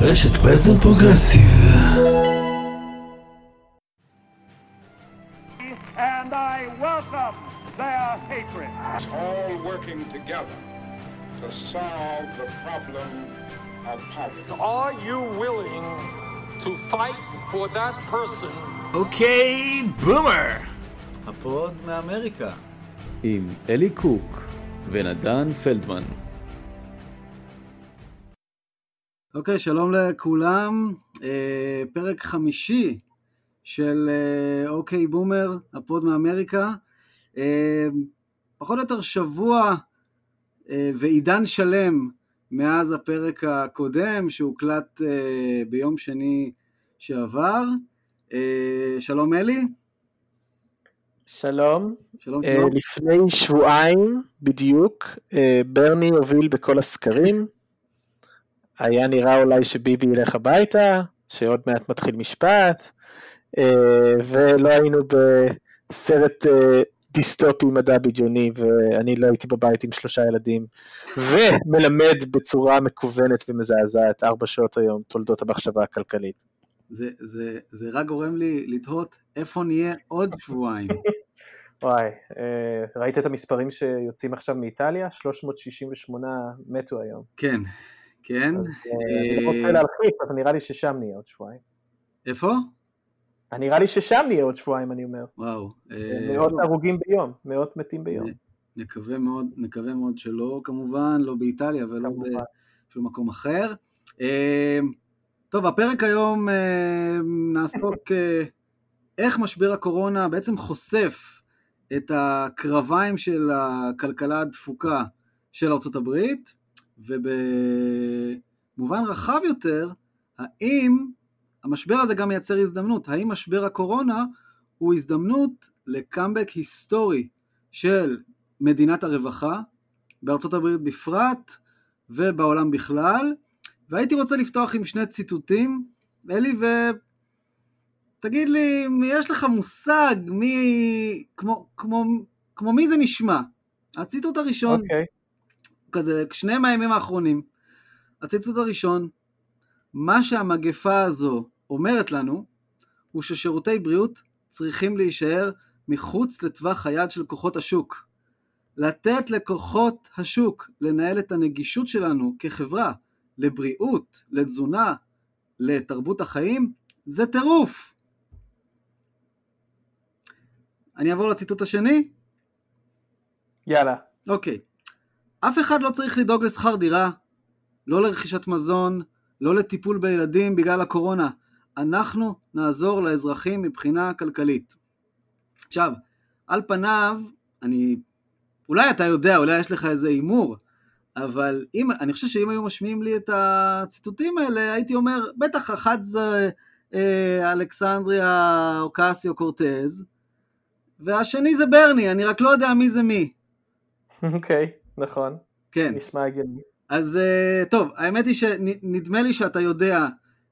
רשת פסל פרוגרסיב. and I welcome their hatred. all working together to solve the problem of poverty. Are you willing to fight for that person אוקיי, בומר! הפוד מאמריקה. עם אלי קוק ונדן פלדמן. אוקיי, שלום לכולם. אה, פרק חמישי של אה, אוקיי בומר, הפוד מאמריקה. אה, פחות או יותר שבוע אה, ועידן שלם מאז הפרק הקודם שהוקלט אה, ביום שני שעבר. אה, שלום אלי. שלום, שלום אה, שלום. לפני שבועיים בדיוק אה, ברני הוביל בכל הסקרים, היה נראה אולי שביבי ילך הביתה, שעוד מעט מתחיל משפט, אה, ולא היינו בסרט אה, דיסטופי מדע בדיוני, ואני לא הייתי בבית עם שלושה ילדים, ומלמד בצורה מקוונת ומזעזעת ארבע שעות היום תולדות המחשבה הכלכלית. זה, זה, זה רק גורם לי לתהות איפה נהיה עוד שבועיים. וואי, אה, ראית את המספרים שיוצאים עכשיו מאיטליה? 368 מתו היום. כן, כן. אז אה, אני לא רוצה אה, להרחיק, אבל נראה לי ששם נהיה עוד שבועיים. איפה? אה, נראה לי ששם נהיה עוד שבועיים, אני אומר. וואו. אה, מאות הרוגים ביום, מאות מתים ביום. נקווה מאוד, נקווה מאוד שלא כמובן, לא באיטליה ולא. בשום מקום אחר. אה, טוב, הפרק היום אה, נעסוק אה, איך משבר הקורונה בעצם חושף את הקרביים של הכלכלה הדפוקה של ארה"ב, ובמובן רחב יותר, האם המשבר הזה גם מייצר הזדמנות? האם משבר הקורונה הוא הזדמנות לקאמבק היסטורי של מדינת הרווחה, בארצות הברית בפרט ובעולם בכלל, והייתי רוצה לפתוח עם שני ציטוטים, אלי, ותגיד לי, יש לך מושג מי, כמו, כמו, כמו מי זה נשמע? הציטוט הראשון, אוקיי. כזה, שניהם מהימים האחרונים. הציטוט הראשון, מה שהמגפה הזו אומרת לנו, הוא ששירותי בריאות צריכים להישאר מחוץ לטווח היד של כוחות השוק. לתת לכוחות השוק לנהל את הנגישות שלנו כחברה לבריאות, לתזונה, לתרבות החיים, זה טירוף. אני אעבור לציטוט השני? יאללה. אוקיי. אף אחד לא צריך לדאוג לשכר דירה, לא לרכישת מזון, לא לטיפול בילדים בגלל הקורונה. אנחנו נעזור לאזרחים מבחינה כלכלית. עכשיו, על פניו, אני... אולי אתה יודע, אולי יש לך איזה הימור, אבל אם, אני חושב שאם היו משמיעים לי את הציטוטים האלה, הייתי אומר, בטח אחד זה אה, אלכסנדריה אוקסיו קורטז, והשני זה ברני, אני רק לא יודע מי זה מי. אוקיי, נכון. כן. נשמע הגיוני. אז אה, טוב, האמת היא שנדמה לי שאתה יודע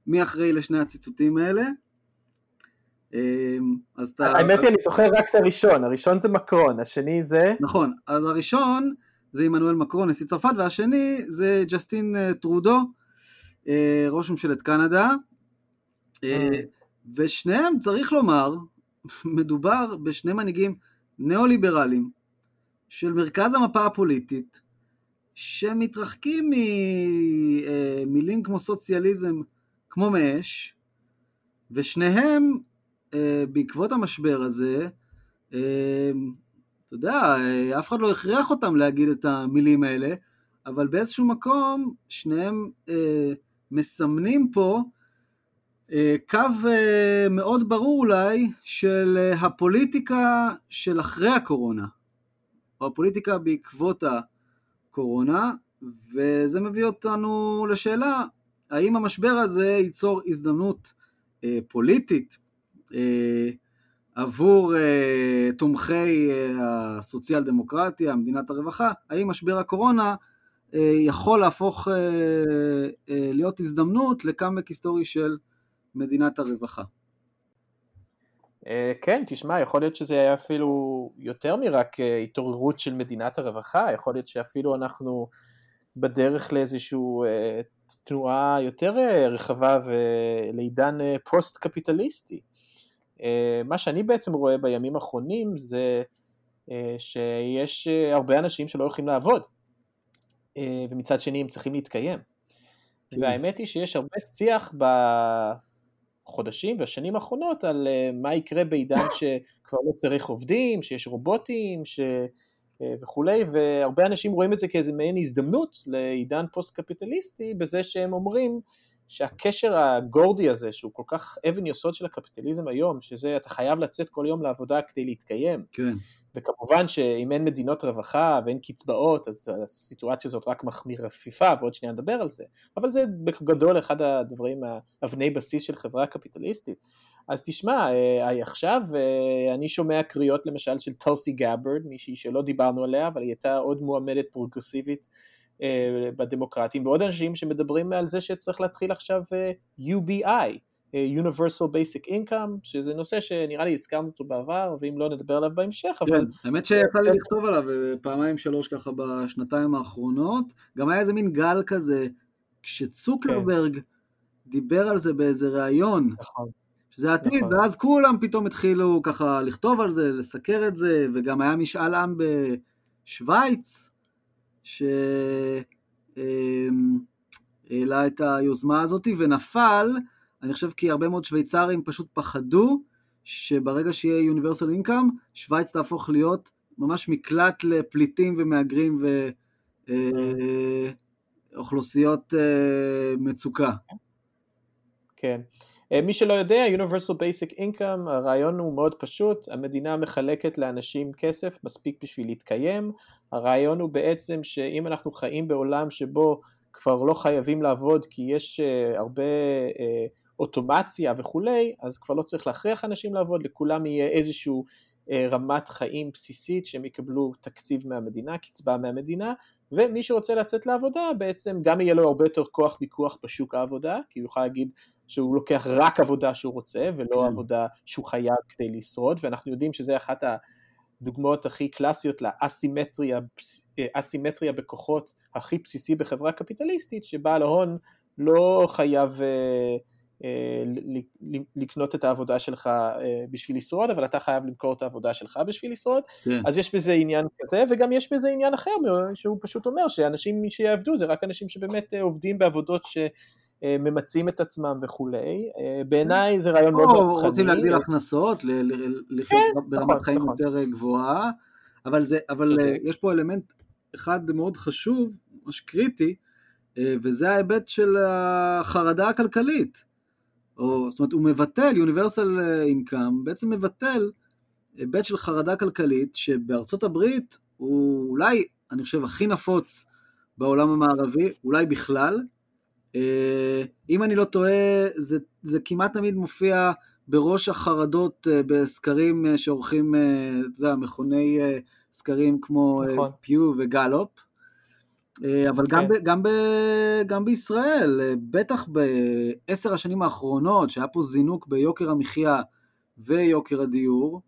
מי אחראי לשני הציטוטים האלה. אה, אז אתה... האמת היא, אני זוכר רק את הראשון. הראשון זה מקרון, השני זה... נכון, אז הראשון זה עמנואל מקרון, נשיא צרפת, והשני זה ג'סטין אה, טרודו, ראש ממשלת קנדה. אה, ושניהם, צריך לומר, מדובר בשני מנהיגים ניאו-ליברליים של מרכז המפה הפוליטית, שמתרחקים ממילים כמו סוציאליזם כמו מאש, ושניהם אה, בעקבות המשבר הזה, אה, אתה יודע, אה, אף אחד לא הכריח אותם להגיד את המילים האלה, אבל באיזשהו מקום שניהם אה, מסמנים פה אה, קו אה, מאוד ברור אולי של אה, הפוליטיקה של אחרי הקורונה, או הפוליטיקה בעקבות הקורונה, וזה מביא אותנו לשאלה, האם המשבר הזה ייצור הזדמנות אה, פוליטית אה, עבור אה, תומכי אה, הסוציאל דמוקרטיה, מדינת הרווחה, האם משבר הקורונה אה, יכול להפוך אה, אה, להיות הזדמנות לקאמבק היסטורי של מדינת הרווחה. אה, כן, תשמע, יכול להיות שזה היה אפילו יותר מרק אה, התעוררות של מדינת הרווחה, יכול להיות שאפילו אנחנו בדרך לאיזשהו אה, תנועה יותר רחבה ולעידן פוסט קפיטליסטי. אה, מה שאני בעצם רואה בימים האחרונים זה שיש הרבה אנשים שלא הולכים לעבוד, ומצד שני הם צריכים להתקיים. כן. והאמת היא שיש הרבה שיח בחודשים והשנים האחרונות על מה יקרה בעידן שכבר לא צריך עובדים, שיש רובוטים, ש... אה, וכולי, והרבה אנשים רואים את זה כאיזה מעין הזדמנות לעידן פוסט-קפיטליסטי, בזה שהם אומרים שהקשר הגורדי הזה, שהוא כל כך אבן יסוד של הקפיטליזם היום, שזה אתה חייב לצאת כל יום לעבודה כדי להתקיים. כן. וכמובן שאם אין מדינות רווחה ואין קצבאות, אז הסיטואציה הזאת רק מחמירה פי כמה, ועוד שנייה נדבר על זה. אבל זה בגדול אחד הדברים, אבני בסיס של חברה קפיטליסטית. אז תשמע, אה, עכשיו אה, אני שומע קריאות למשל של טולסי גאברד, מישהי שלא דיברנו עליה, אבל היא הייתה עוד מועמדת פרוגרסיבית אה, בדמוקרטים, ועוד אנשים שמדברים על זה שצריך להתחיל עכשיו UBI, Universal Basic Income, שזה נושא שנראה לי הזכרנו אותו בעבר, ואם לא נדבר עליו בהמשך, אבל... כן, האמת שיצא לי לכתוב עליו פעמיים שלוש ככה בשנתיים האחרונות, גם היה איזה מין גל כזה, כשצוקרברג כן. דיבר על זה באיזה ראיון, נכון. שזה עתיד, נכון. ואז כולם פתאום התחילו ככה לכתוב על זה, לסקר את זה, וגם היה משאל עם בשוויץ, שהעלה את היוזמה הזאת, ונפל, אני חושב כי הרבה מאוד שוויצרים פשוט פחדו שברגע שיהיה Universal Income, שוויץ תהפוך להיות ממש מקלט לפליטים ומהגרים ואוכלוסיות אה, אה, מצוקה. כן. אה, מי שלא יודע, Universal Basic Income, הרעיון הוא מאוד פשוט, המדינה מחלקת לאנשים כסף מספיק בשביל להתקיים, הרעיון הוא בעצם שאם אנחנו חיים בעולם שבו כבר לא חייבים לעבוד כי יש uh, הרבה uh, אוטומציה וכולי, אז כבר לא צריך להכריח אנשים לעבוד, לכולם יהיה איזושהי uh, רמת חיים בסיסית שהם יקבלו תקציב מהמדינה, קצבה מהמדינה, ומי שרוצה לצאת לעבודה בעצם גם יהיה לו הרבה יותר כוח ויכוח בשוק העבודה, כי הוא יוכל להגיד שהוא לוקח רק עבודה שהוא רוצה ולא כן. עבודה שהוא חייב כדי לשרוד ואנחנו יודעים שזה אחת הדוגמאות הכי קלאסיות לאסימטריה בכוחות הכי בסיסי בחברה קפיטליסטית שבעל ההון לא חייב אה, אה, לקנות את העבודה שלך אה, בשביל לשרוד, אבל אתה חייב למכור את העבודה שלך בשביל לשרוד, כן. אז יש בזה עניין כזה, וגם יש בזה עניין אחר, שהוא פשוט אומר שאנשים שיעבדו זה רק אנשים שבאמת עובדים בעבודות ש... אה, ממצים את עצמם וכולי. אה, בעיניי זה רעיון מאוד מאוד חכני. רוצים להגדיל הכנסות, לחיות כן, ברמת נכון, חיים נכון. יותר גבוהה, אבל, זה, אבל אה, יש פה אלמנט אחד מאוד חשוב, ממש קריטי, וזה ההיבט של החרדה הכלכלית. או, זאת אומרת, הוא מבטל, Universal Income בעצם מבטל היבט של חרדה כלכלית, שבארצות הברית הוא אולי, אני חושב, הכי נפוץ בעולם המערבי, אולי בכלל, אה, אם אני לא טועה, זה, זה כמעט תמיד מופיע בראש החרדות אה, בסקרים אה, שעורכים, אתה יודע, מכוני סקרים כמו נכון. פיו וגלופ. אבל כן. גם, ב, גם, ב, גם בישראל, בטח בעשר השנים האחרונות, שהיה פה זינוק ביוקר המחיה ויוקר הדיור,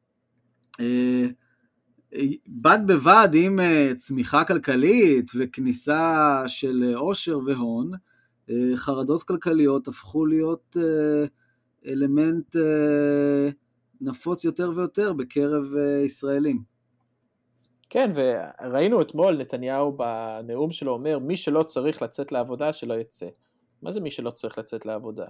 בד בבד עם צמיחה כלכלית וכניסה של עושר והון, אה, חרדות כלכליות הפכו להיות אה, אלמנט אה, נפוץ יותר ויותר בקרב ישראלים. כן, וראינו אתמול נתניהו בנאום שלו אומר, מי שלא צריך לצאת לעבודה שלא יצא. מה זה מי שלא צריך לצאת לעבודה?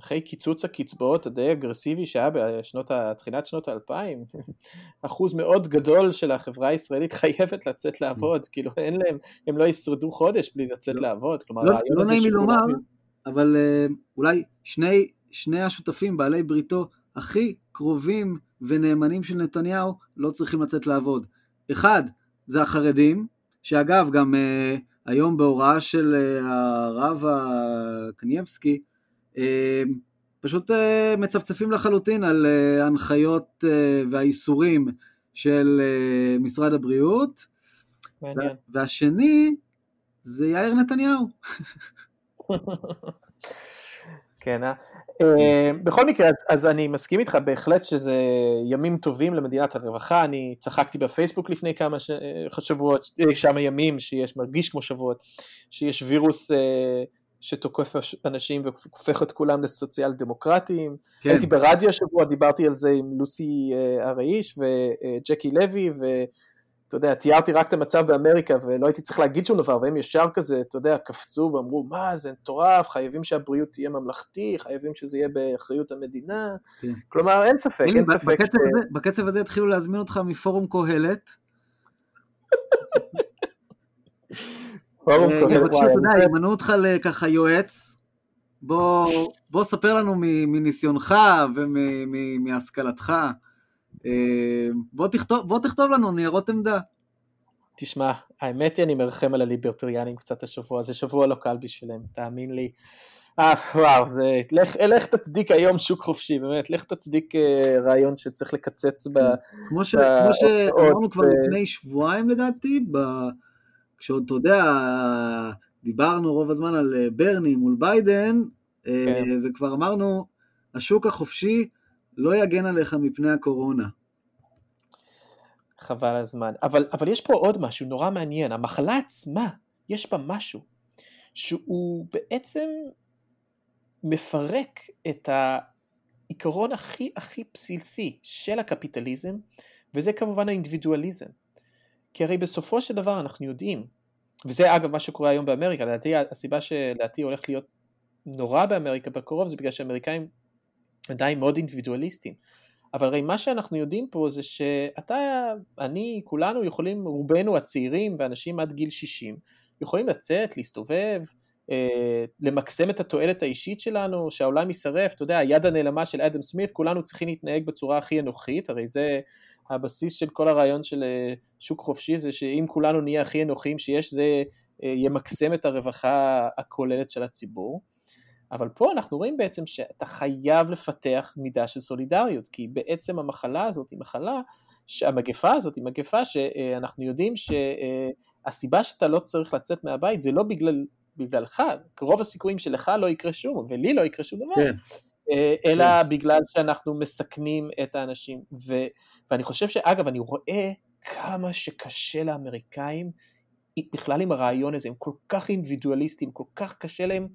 אחרי קיצוץ הקצבאות הדי אגרסיבי שהיה בשנות, תחילת שנות האלפיים, אחוז מאוד גדול של החברה הישראלית חייבת לצאת לעבוד, כאילו אין להם, הם לא ישרדו חודש בלי לצאת לא, לעבוד, כלומר לא, לא נעים לי לומר, אבל uh, אולי שני, שני השותפים בעלי בריתו הכי קרובים ונאמנים של נתניהו לא צריכים לצאת לעבוד. אחד, זה החרדים, שאגב גם uh, היום בהוראה של uh, הרב הקנייבסקי, אמ, פשוט אה, מצפצפים לחלוטין על אה, הנחיות אה, והאיסורים של משרד הבריאות. מעניין. והשני זה יאיר נתניהו. כן, אה? בכל מקרה, אז, אז אני מסכים איתך בהחלט שזה ימים טובים למדינת הרווחה, אני צחקתי בפייסבוק לפני כמה שבועות, כמה ימים שיש, מרגיש כמו שבועות, שיש וירוס שתוקף אנשים והופך את כולם לסוציאל דמוקרטיים. כן. הייתי ברדיו השבוע, דיברתי על זה עם לוסי אה, הרעיש וג'קי לוי, ואתה יודע, תיארתי רק את המצב באמריקה ולא הייתי צריך להגיד שום דבר, והם ישר כזה, אתה יודע, קפצו ואמרו, מה, זה מטורף, חייבים שהבריאות תהיה ממלכתי, חייבים שזה יהיה באחריות המדינה. כן. כלומר, אין ספק, אין ב- ספק. בקצב ש- הזה- בקצב הזה התחילו להזמין אותך מפורום קהלת. פורום אה, קהלת, יבקשו, וואי, אתה יודע, ימנו אותך לככה יועץ. בוא בוא ספר לנו מניסיונך ומהשכלתך. בוא תכתוב, בוא תכתוב לנו ניירות עמדה. תשמע, האמת היא אני מרחם על הליברטריאנים קצת השבוע, זה שבוע לא קל בשבילם, תאמין לי. אה, וואו, זה, לך, לך תצדיק היום שוק חופשי, באמת, לך תצדיק אה, רעיון שצריך לקצץ ב... כמו, ש, ב- כמו שאמרנו כבר אה, לפני שבועיים לדעתי, ב, כשעוד, אתה יודע, דיברנו רוב הזמן על אה, ברני מול ביידן, אה, כן. וכבר אמרנו, השוק החופשי לא יגן עליך מפני הקורונה. חבל הזמן. אבל, אבל יש פה עוד משהו נורא מעניין, המחלה עצמה, יש בה משהו, שהוא בעצם מפרק את העיקרון הכי הכי בסיסי של הקפיטליזם, וזה כמובן האינדיבידואליזם. כי הרי בסופו של דבר אנחנו יודעים, וזה אגב מה שקורה היום באמריקה, לדעתי הסיבה שלדעתי הולך להיות נורא באמריקה בקרוב זה בגלל שהאמריקאים עדיין מאוד אינדיבידואליסטים. אבל הרי מה שאנחנו יודעים פה זה שאתה, אני, כולנו יכולים, רובנו הצעירים ואנשים עד גיל 60, יכולים לצאת, להסתובב, אה, למקסם את התועלת האישית שלנו, שהעולם יישרף, אתה יודע, היד הנעלמה של אדם סמית, כולנו צריכים להתנהג בצורה הכי אנוכית, הרי זה הבסיס של כל הרעיון של אה, שוק חופשי, זה שאם כולנו נהיה הכי אנוכיים שיש, זה אה, ימקסם את הרווחה הכוללת של הציבור. אבל פה אנחנו רואים בעצם שאתה חייב לפתח מידה של סולידריות, כי בעצם המחלה הזאת היא מחלה, המגפה הזאת היא מגפה שאנחנו יודעים שהסיבה שאתה לא צריך לצאת מהבית זה לא בגלל, בגללך, רוב הסיכויים שלך לא יקרה שום, ולי לא יקרה שום דבר, כן. אלא בגלל שאנחנו מסכנים את האנשים. ו, ואני חושב שאגב, אני רואה כמה שקשה לאמריקאים בכלל עם הרעיון הזה, הם כל כך אינדיבידואליסטים, כל כך קשה להם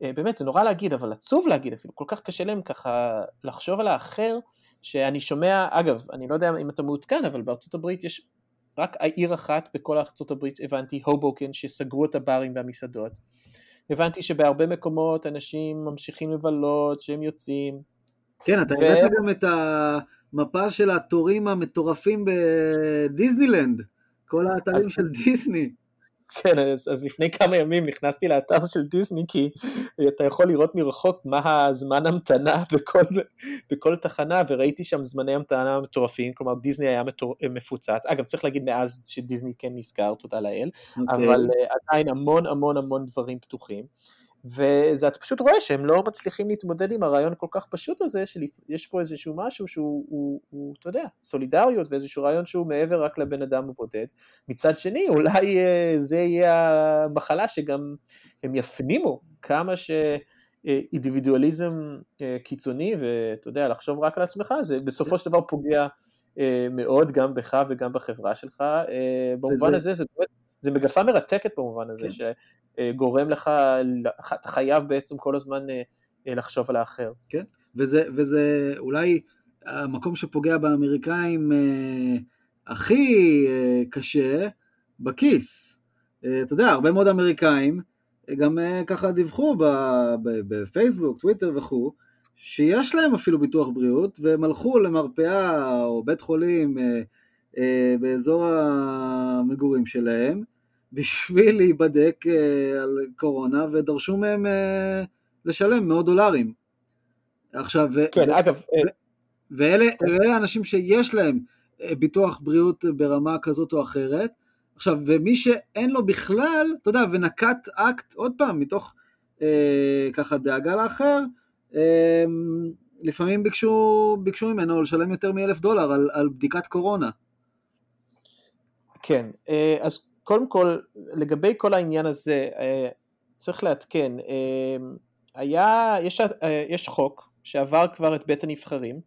באמת זה נורא להגיד אבל עצוב להגיד אפילו כל כך קשה להם ככה לחשוב על האחר שאני שומע אגב אני לא יודע אם אתה מעודכן אבל בארצות הברית יש רק העיר אחת בכל ארצות הברית הבנתי הובוקן שסגרו את הברים והמסעדות הבנתי שבהרבה מקומות אנשים ממשיכים לבלות שהם יוצאים כן אתה ו- הבאת גם את המפה של התורים המטורפים בדיסנילנד כל האתרים אז- של דיסני. כן, אז, אז לפני כמה ימים נכנסתי לאתר של דיסני כי אתה יכול לראות מרחוק מה הזמן המתנה בכל, בכל תחנה וראיתי שם זמני המתנה מטורפים, כלומר דיסני היה מטור, מפוצץ, אגב צריך להגיד מאז שדיסני כן נסגר, תודה לאל, אוקיי. אבל uh, עדיין המון המון המון דברים פתוחים. ואתה פשוט רואה שהם לא מצליחים להתמודד עם הרעיון הכל כך פשוט הזה, שיש פה איזשהו משהו שהוא, הוא, הוא, אתה יודע, סולידריות ואיזשהו רעיון שהוא מעבר רק לבן אדם הבודד. מצד שני, אולי אה, זה יהיה המחלה שגם הם יפנימו כמה שאינדיבידואליזם אה, קיצוני, ואתה יודע, לחשוב רק על עצמך, זה בסופו של דבר פוגע אה, מאוד גם בך וגם בחברה שלך. אה, במובן הזה זה באמת, זה מגפה מרתקת במובן הזה, כן. ש... גורם לך, אתה חייב בעצם כל הזמן אה, אה, לחשוב על האחר. וזה, וזה אולי המקום שפוגע באמריקאים אה, הכי אה, קשה, בכיס. אה, אתה יודע, הרבה מאוד אמריקאים אה, גם אה, ככה דיווחו ב, ב, בפייסבוק, טוויטר וכו', שיש להם אפילו ביטוח בריאות, והם הלכו למרפאה או בית חולים אה, באזור המגורים שלהם, בשביל להיבדק אה, על קורונה, ודרשו מהם אה, לשלם מאות דולרים. עכשיו, ו- כן, ו- אגב, אה, ואלה, ואלה האנשים שיש להם אה, ביטוח בריאות ברמה כזאת או אחרת. עכשיו, ומי שאין לו בכלל, אתה יודע, ונקט אקט, עוד פעם, מתוך אה, ככה דאגה לאחר, אה, לפעמים ביקשו, ביקשו ממנו לשלם יותר מאלף דולר על, על בדיקת קורונה. כן, אה, אז קודם כל, לגבי כל העניין הזה, אה, צריך לעדכן, אה, היה, יש, יש חוק שעבר כבר את בית הנבחרים,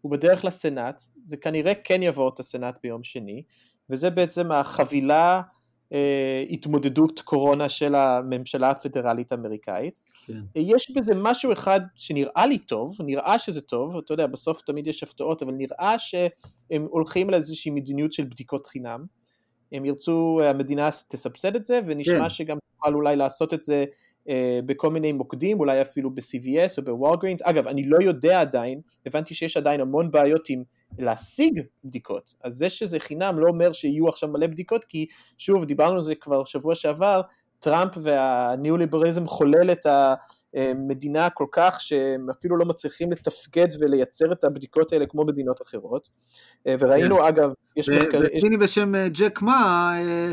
הוא בדרך לסנאט, זה כנראה כן יעבור את הסנאט ביום שני, וזה בעצם החבילה אה, התמודדות קורונה של הממשלה הפדרלית האמריקאית. כן. יש בזה משהו אחד שנראה לי טוב, נראה שזה טוב, אתה יודע, בסוף תמיד יש הפתעות, אבל נראה שהם הולכים לאיזושהי מדיניות של בדיקות חינם. הם ירצו, המדינה תסבסד את זה, ונשמע כן. שגם תוכל אולי לעשות את זה אה, בכל מיני מוקדים, אולי אפילו ב-CVS או בוולגרינס. אגב, אני לא יודע עדיין, הבנתי שיש עדיין המון בעיות עם להשיג בדיקות. אז זה שזה חינם לא אומר שיהיו עכשיו מלא בדיקות, כי שוב, דיברנו על זה כבר שבוע שעבר, טראמפ והניאו-ליברליזם חולל את המדינה כל כך שהם אפילו לא מצליחים לתפקד ולייצר את הבדיקות האלה כמו מדינות אחרות. אה, וראינו אגב, יש מחקרים, יש- וסיני בשם אה, ג'ק מה אה,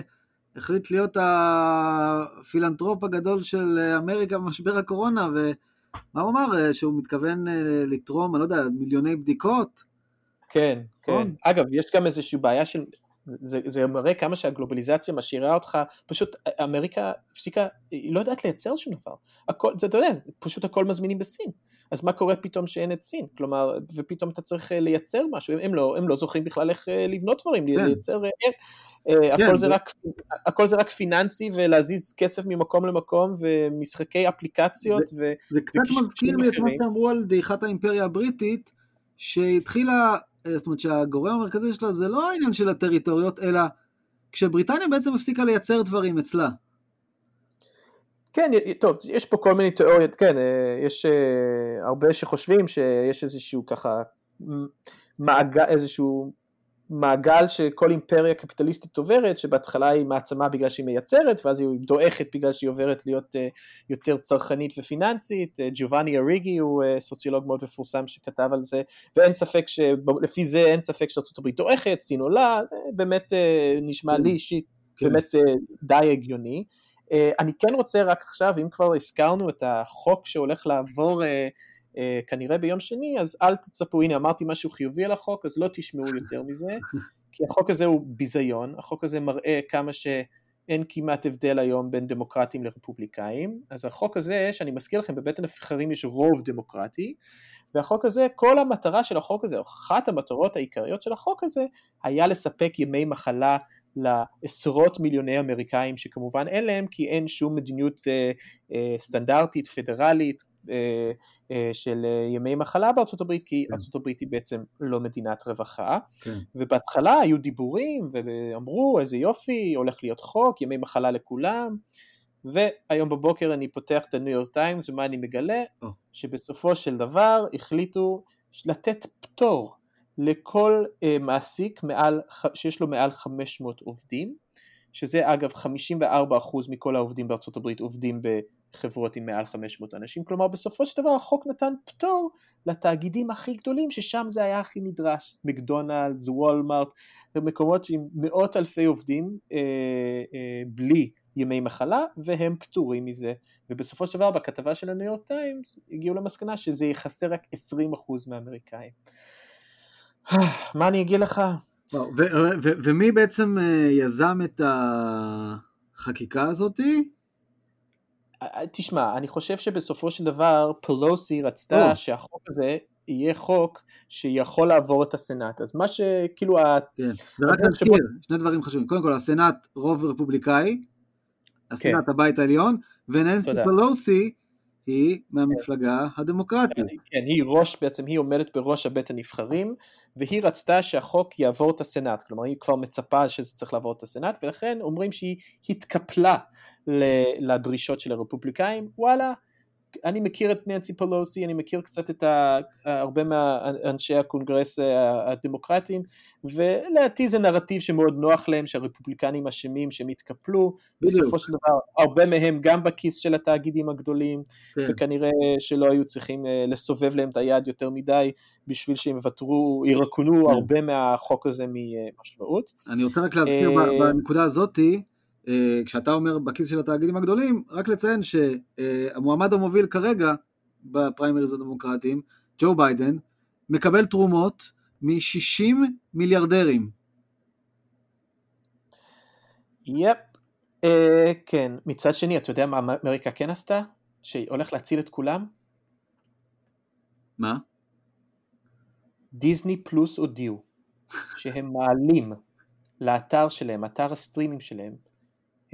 החליט להיות הפילנטרופ הגדול של אמריקה במשבר הקורונה, ומה הוא אמר? שהוא מתכוון לתרום, אני לא יודע, מיליוני בדיקות? כן, כן. נכון. אגב, יש גם איזושהי בעיה של, זה, זה מראה כמה שהגלובליזציה משאירה אותך, פשוט אמריקה הפסיקה, היא לא יודעת לייצר שום דבר. הכל, זה אתה יודע, פשוט הכל מזמינים בסין. אז מה קורה פתאום שאין את סין? כלומר, ופתאום אתה צריך אה, לייצר משהו, הם, הם, לא, הם לא זוכרים בכלל איך אה, לבנות דברים, כן. לייצר, אה, אה, הכל, כן, זה זה- רק, הכל זה רק פיננסי ולהזיז כסף ממקום למקום ומשחקי אפליקציות ו... זה קצת מזכיר לי את מה אחרים. שאמרו על דעיכת האימפריה הבריטית, שהתחילה, אה, זאת אומרת שהגורם המרכזי שלה זה לא העניין של הטריטוריות, אלא כשבריטניה בעצם הפסיקה לייצר דברים אצלה. כן, טוב, יש פה כל מיני תיאוריות, כן, אה, יש אה, הרבה שחושבים שיש איזשהו ככה מעגל, איזשהו מעגל שכל אימפריה קפיטליסטית עוברת, שבהתחלה היא מעצמה בגלל שהיא מייצרת, ואז היא דועכת בגלל שהיא עוברת להיות אה, יותר צרכנית ופיננסית. אה, ג'ובאני אריגי הוא אה, סוציולוג מאוד מפורסם שכתב על זה, ואין ספק, לפי זה אין ספק שארצות הברית דועכת, סין עולה, זה באמת נשמע לי אישית כן. באמת די הגיוני. אני כן רוצה רק עכשיו, אם כבר הזכרנו את החוק שהולך לעבור כנראה ביום שני, אז אל תצפו, הנה אמרתי משהו חיובי על החוק, אז לא תשמעו יותר מזה, כי החוק הזה הוא ביזיון, החוק הזה מראה כמה שאין כמעט הבדל היום בין דמוקרטים לרפובליקאים, אז החוק הזה, שאני מזכיר לכם, בבית הנבחרים יש רוב דמוקרטי, והחוק הזה, כל המטרה של החוק הזה, אחת המטרות העיקריות של החוק הזה, היה לספק ימי מחלה לעשרות מיליוני אמריקאים שכמובן אין להם כי אין שום מדיניות אה, אה, סטנדרטית פדרלית אה, אה, של אה, ימי מחלה בארצות הברית כי כן. ארצות הברית היא בעצם לא מדינת רווחה כן. ובהתחלה היו דיבורים ואמרו איזה יופי הולך להיות חוק ימי מחלה לכולם והיום בבוקר אני פותח את הניו יורק טיימס ומה אני מגלה? או. שבסופו של דבר החליטו לתת פטור לכל uh, מעסיק מעל, שיש לו מעל 500 עובדים, שזה אגב 54% מכל העובדים בארצות הברית עובדים בחברות עם מעל 500 אנשים, כלומר בסופו של דבר החוק נתן פטור לתאגידים הכי גדולים ששם זה היה הכי נדרש, מקדונלדס, וולמארט, מקומות עם מאות אלפי עובדים אה, אה, בלי ימי מחלה והם פטורים מזה ובסופו של דבר בכתבה של הניו יורק טיימס הגיעו למסקנה שזה יכסה רק 20% מהאמריקאים. מה אני אגיד לך? ומי בעצם אה, יזם את החקיקה הזאתי? אה, תשמע, אני חושב שבסופו של דבר פלוסי רצתה או. שהחוק הזה יהיה חוק שיכול לעבור את הסנאט, אז מה שכאילו, כן, ורק הדרך נזכיר, שני דברים חשובים. קודם כל, הסנאט רוב רפובליקאי, הסנאט הבית העליון, תודה. פלוסי היא מהמפלגה הדמוקרטית. כן, היא ראש, בעצם היא עומדת בראש הבית הנבחרים, והיא רצתה שהחוק יעבור את הסנאט, כלומר היא כבר מצפה שזה צריך לעבור את הסנאט, ולכן אומרים שהיא התקפלה לדרישות של הרפובליקאים, וואלה, אני מכיר את ננסי פלוסי, אני מכיר קצת את ה, הרבה מאנשי הקונגרס ה- הדמוקרטיים, ולדעתי זה נרטיב שמאוד נוח להם, שהרפובליקנים אשמים שהם התקפלו. בסופו של דבר הרבה מהם גם בכיס של התאגידים הגדולים, כן. וכנראה שלא היו צריכים אה, לסובב להם את היד יותר מדי בשביל שהם יוותרו, ירקנו כן. הרבה מהחוק הזה ממשמעות. אני רוצה רק להזכיר אה, בנקודה הזאתי, אה, כשאתה אומר בכיס של התאגידים הגדולים, רק לציין שהמועמד המוביל כרגע בפריימריז הדמוקרטיים, ג'ו ביידן, מקבל תרומות מ-60 מיליארדרים. יפ, אה, כן. מצד שני, אתה יודע מה אמריקה כן עשתה? שהולך להציל את כולם? מה? דיסני פלוס הודיעו שהם מעלים לאתר שלהם, אתר הסטרימים שלהם,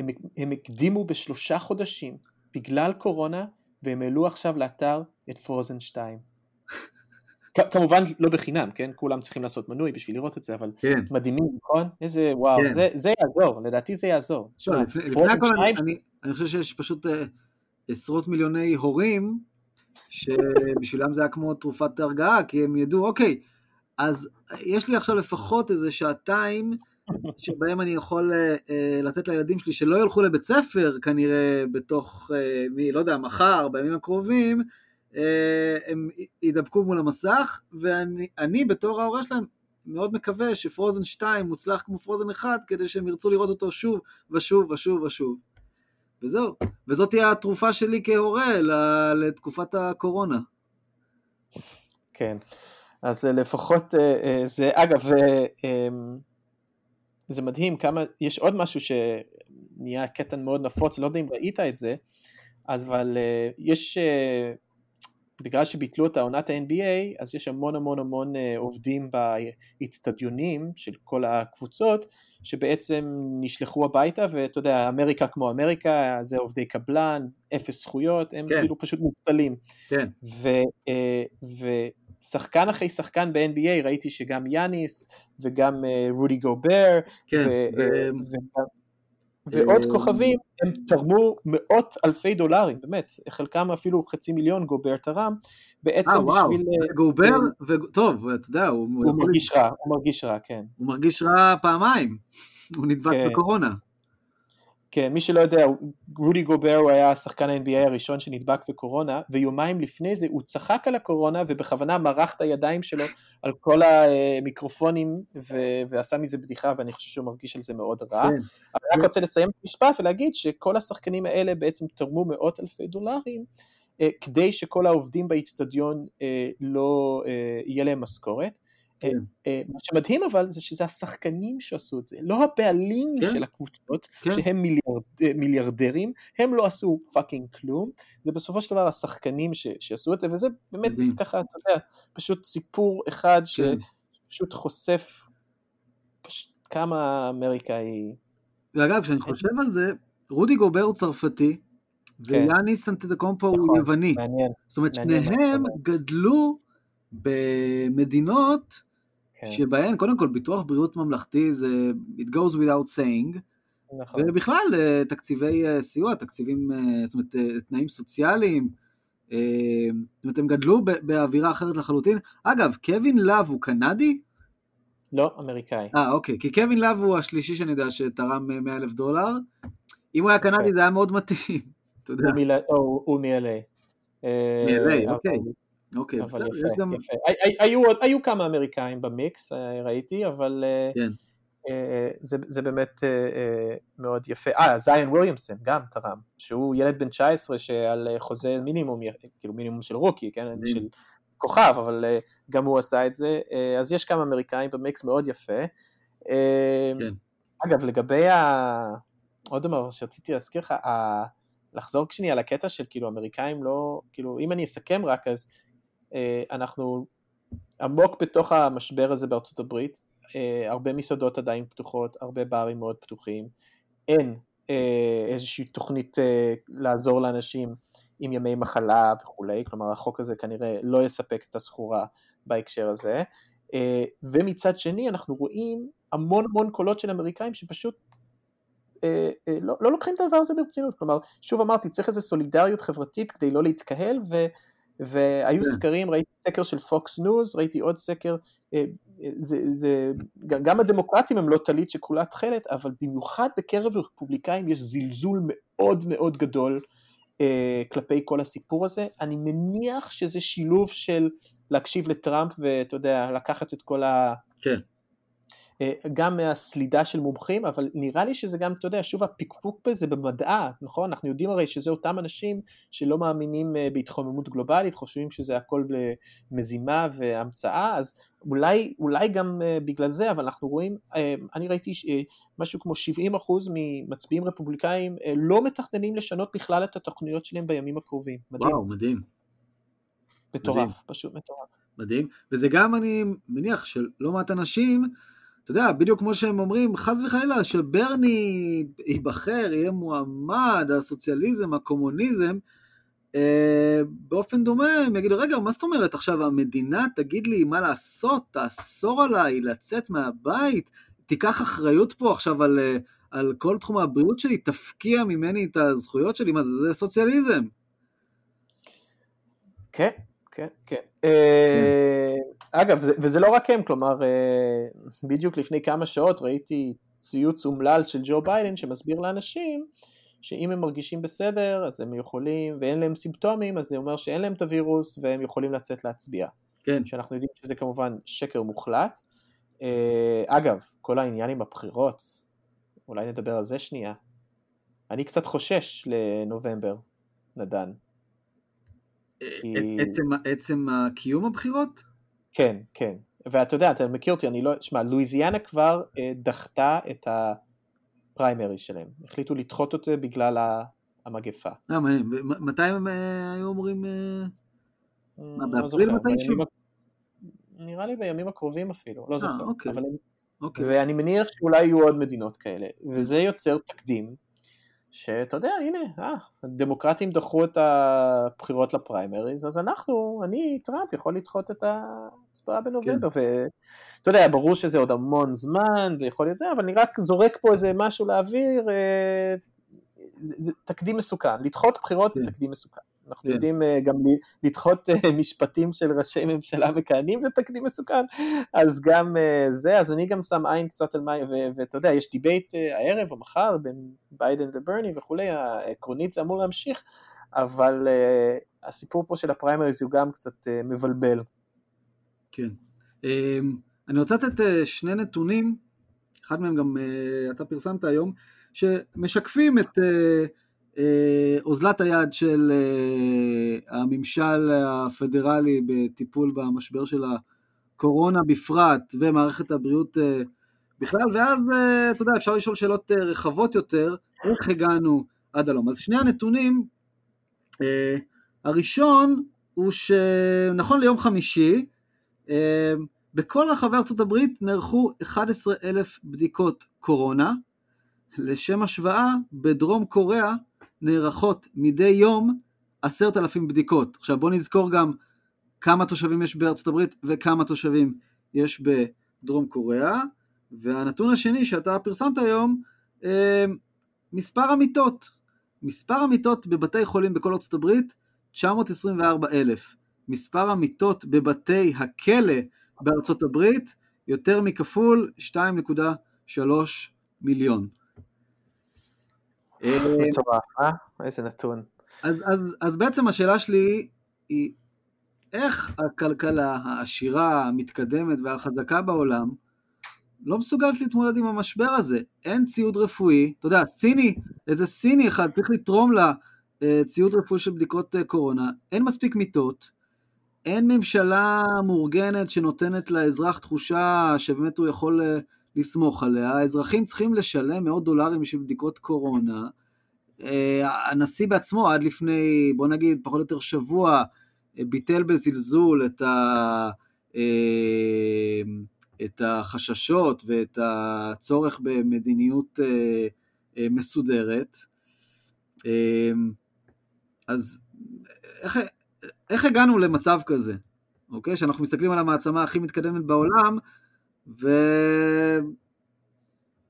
הם, הם הקדימו בשלושה חודשים בגלל קורונה, והם העלו עכשיו לאתר את פרוזן 2. כ- כמובן לא בחינם, כן? כולם צריכים לעשות מנוי בשביל לראות את זה, אבל כן. מדהימים, נכון? איזה וואו, כן. זה, זה יעזור, לדעתי זה יעזור. לא, תשמע, לפני לפני הכל, אני- 2 אני- אני חושב שיש פשוט אה, עשרות מיליוני הורים, שבשבילם זה היה כמו תרופת הרגעה, כי הם ידעו, אוקיי, אז יש לי עכשיו לפחות איזה שעתיים, שבהם אני יכול אה, אה, לתת לילדים שלי שלא ילכו לבית ספר כנראה בתוך, אה, מי, לא יודע, מחר, בימים הקרובים, הם יידבקו מול המסך, ואני אני, בתור ההורה שלהם מאוד מקווה שפרוזן 2 מוצלח כמו פרוזן 1, כדי שהם ירצו לראות אותו שוב ושוב ושוב ושוב. וזהו. וזאת תהיה התרופה שלי כהורה לתקופת הקורונה. כן, אז לפחות זה, אגב, אה, זה מדהים כמה, יש עוד משהו שנהיה קטן מאוד נפוץ, לא יודע אם ראית את זה, אבל אה, יש, אה, בגלל שביטלו את העונת ה-NBA, אז יש המון המון המון אה, עובדים באיצטדיונים של כל הקבוצות, שבעצם נשלחו הביתה, ואתה יודע, אמריקה כמו אמריקה, זה עובדי קבלן, אפס זכויות, הם כן. כאילו פשוט מובטלים. כן. ו, אה, ושחקן אחרי שחקן ב-NBA, ראיתי שגם יאניס וגם אה, רודי גובר, כן. ו- ו- אה, וגם- ועוד אה, כוכבים, הם תרמו מאות אלפי דולרים, באמת, חלקם אפילו חצי מיליון גובר תרם, בעצם אה, וואו. בשביל... אה, גובר, אה, ו- טוב, אתה יודע, הוא, הוא מרגיש רע, הוא מרגיש רע, כן. הוא מרגיש רע פעמיים. הוא נדבק כן. בקורונה. כן, מי שלא יודע, רודי גובר הוא היה השחקן ה-NBA הראשון שנדבק בקורונה, ויומיים לפני זה הוא צחק על הקורונה ובכוונה מרח את הידיים שלו על כל המיקרופונים ו- ועשה מזה בדיחה, ואני חושב שהוא מרגיש על זה מאוד רע. כן. אבל אני רק רוצה לסיים את המשפט ולהגיד שכל השחקנים האלה בעצם תרמו מאות אלפי דולרים אה, כדי שכל העובדים באיצטדיון אה, לא אה, יהיה להם משכורת. אה, כן. אה, מה שמדהים אבל זה שזה השחקנים שעשו את זה, לא הבעלים כן. של הקבוצות כן. שהם מיליארד, אה, מיליארדרים, הם לא עשו fucking כלום, זה בסופו של דבר השחקנים ש, שעשו את זה וזה באמת מדהים. ככה, אתה יודע, פשוט סיפור אחד כן. שפשוט חושף כמה אמריקה היא ואגב, כשאני חושב על זה, רודי גובר הוא צרפתי, כן. ויאניס אנטטוקומפו הוא נכון. יווני. מעניין. זאת אומרת, מעניין שניהם אומר. גדלו במדינות כן, שבהן, קודם כל, ביטוח בריאות ממלכתי זה it goes without saying, נכון. ובכלל אה, תקציבי אה, סיוע, תקציבים, אה, זאת אומרת, תנאים סוציאליים, זאת אומרת, הם גדלו באווירה אחרת לחלוטין. אגב, קווין לאב הוא קנדי? לא, אמריקאי. אה, אוקיי, כי קווין לאב הוא השלישי שאני יודע שתרם אה, 100 אלף דולר. אם הוא היה קנדי אוקיי. זה היה מאוד מתאים, אתה יודע. הוא מ-LA. מ-LA, אוקיי. אוקיי, בסדר, יפה, יש גם... יפה. הי- הי- היו עוד- היו כמה אמריקאים במיקס, אה, ראיתי, אבל אה, כן. אה, זה- זה באמת מאוד יפה. אה, זיין וויליאמסון גם תרם, שהוא ילד בן 19 שעל חוזה מינימום, כאילו מינימום של רוקי, כן, מדהים. של כוכב, אבל גם הוא עשה את זה. אז יש כמה אמריקאים במיקס מאוד יפה. כן. אגב, לגבי ה... עוד דבר שרציתי להזכיר לך, ה... לחזור שנייה לקטע של כאילו אמריקאים לא, כאילו אם אני אסכם רק אז אנחנו עמוק בתוך המשבר הזה בארצות הברית, אה, הרבה מסעדות עדיין פתוחות, הרבה ברים מאוד פתוחים, אין אה, איזושהי תוכנית אה, לעזור לאנשים עם ימי מחלה וכולי, כלומר החוק הזה כנראה לא יספק את הסחורה בהקשר הזה, אה, ומצד שני אנחנו רואים המון המון קולות של אמריקאים שפשוט אה, אה, לא, לא לוקחים את הדבר הזה ברצינות, כלומר, שוב אמרתי, צריך איזו סולידריות חברתית כדי לא להתקהל, ו, והיו כן. סקרים, ראיתי סקר של פוקס ניוז, ראיתי עוד סקר, אה, אה, זה, זה, גם הדמוקרטים הם לא טלית שכולה תכלת, אבל במיוחד בקרב הרפובליקאים יש זלזול מאוד מאוד גדול אה, כלפי כל הסיפור הזה, אני מניח שזה שילוב של להקשיב לטראמפ ואתה יודע, לקחת את כל ה... כן. אה, גם מהסלידה של מומחים, אבל נראה לי שזה גם, אתה יודע, שוב הפקפוק בזה במדע, נכון? אנחנו יודעים הרי שזה אותם אנשים שלא מאמינים אה, בהתחממות גלובלית, חושבים שזה הכל מזימה והמצאה, אז אולי, אולי גם אה, בגלל זה, אבל אנחנו רואים, אני ראיתי משהו כמו 70% ממצביעים רפובליקאים לא מתכננים לשנות בכלל את התוכניות שלהם בימים הקרובים. מדהים, וואו, מדהים, מטורף, מדהים. פשוט מטורף. מדהים. וזה גם, אני מניח, שלא מעט אנשים אתה יודע, בדיוק כמו שהם אומרים, חס וחלילה, שברני ייבחר, יהיה מועמד, הסוציאליזם, הקומוניזם, אה, באופן דומה הם יגידו, רגע, מה זאת אומרת עכשיו המדינה תגיד לי מה לעשות, תאסור עליי לצאת מהבית, תיקח אחריות פה עכשיו על, אה, על כל תחום הבריאות שלי, תפקיע ממני את הזכויות שלי, מה זה, זה סוציאליזם. כן, כן, כן. אה, אגב, וזה לא רק הם, כלומר, בדיוק לפני כמה שעות ראיתי ציוץ אומלל של ג'ו ביידן שמסביר לאנשים שאם הם מרגישים בסדר אז הם יכולים, ואין להם סימפטומים אז זה אומר שאין להם את הווירוס והם יכולים לצאת להצביע. כן. שאנחנו יודעים שזה כמובן שקר מוחלט. אה, אגב, כל העניין עם הבחירות, אולי נדבר על זה שנייה. אני קצת חושש לנובמבר, נדן. כי... עצם, עצם קיום הבחירות? כן, כן. ואתה יודע, אתה מכיר אותי, אני לא... שמע, לואיזיאנה כבר אה, דחתה את ה... הפריימריז שלהם. החליטו לדחות את זה בגלל המגפה. אה, מתי הם אה, היו אמורים... אה, מה, לא באפריל מתישהו? נראה לי בימים הקרובים אפילו, לא זוכר. אוקיי. אוקיי. ואני מניח שאולי יהיו עוד מדינות כאלה, וזה יוצר תקדים, שאתה יודע, הנה, אה, הדמוקרטים דחו את הבחירות לפריימריז, אז אנחנו, אני, טראמפ, יכול לדחות את ההצבעה בנובמבר, כן. אתה יודע, ברור שזה עוד המון זמן, ויכול להיות זה, אבל אני רק זורק פה איזה משהו לאוויר, אה, זה, זה תקדים מסוכן, לדחות בחירות זה כן. תקדים מסוכן. אנחנו כן. יודעים אה, גם לדחות אה, משפטים של ראשי ממשלה מכהנים זה תקדים מסוכן, אז גם זה, אז אני גם שם עין קצת על מה, ואתה יודע, יש debate הערב או מחר בין ביידן וברני וכולי, עקרונית זה אמור להמשיך, אבל הסיפור פה של הפריימריז הוא גם קצת מבלבל. כן. אמ, אני רוצה לתת אה, שני נתונים, אחד מהם גם אה, אתה פרסמת היום, שמשקפים את אה, אוזלת היד של הממשל הפדרלי בטיפול במשבר של הקורונה בפרט ומערכת הבריאות בכלל, ואז אתה יודע, אפשר לשאול שאלות רחבות יותר, איך הגענו עד הלום. אז שני הנתונים, הראשון הוא שנכון ליום חמישי, בכל רחבי ארצות הברית נערכו 11,000 בדיקות קורונה. לשם השוואה, בדרום קוריאה נערכות מדי יום 10,000 בדיקות. עכשיו בואו נזכור גם כמה תושבים יש בארצות הברית וכמה תושבים יש בדרום קוריאה. והנתון השני שאתה פרסמת היום, אה, מספר המיטות. מספר המיטות בבתי חולים בכל ארצות הברית, 924,000. מספר המיטות בבתי הכלא בארצות הברית, יותר מכפול 2.3 מיליון. מטורף, אה? איזה נתון. אז, אז, אז בעצם השאלה שלי היא, איך הכלכלה העשירה, המתקדמת והחזקה בעולם לא מסוגלת להתמודד עם המשבר הזה? אין ציוד רפואי, אתה יודע, סיני, איזה סיני אחד צריך לתרום לה אה, רפואי של בדיקות אה, קורונה, אין מספיק מיטות, אין ממשלה מאורגנת שנותנת לאזרח תחושה שבאמת הוא יכול אה, לסמוך עליה, האזרחים צריכים לשלם מאות דולרים בשביל בדיקות קורונה. אה, הנשיא בעצמו עד לפני, בוא נגיד, פחות או יותר שבוע, אה, ביטל בזלזול את, ה, את החששות ואת הצורך במדיניות מסודרת. אז איך, איך הגענו למצב כזה, אוקיי? שאנחנו מסתכלים על המעצמה הכי מתקדמת בעולם,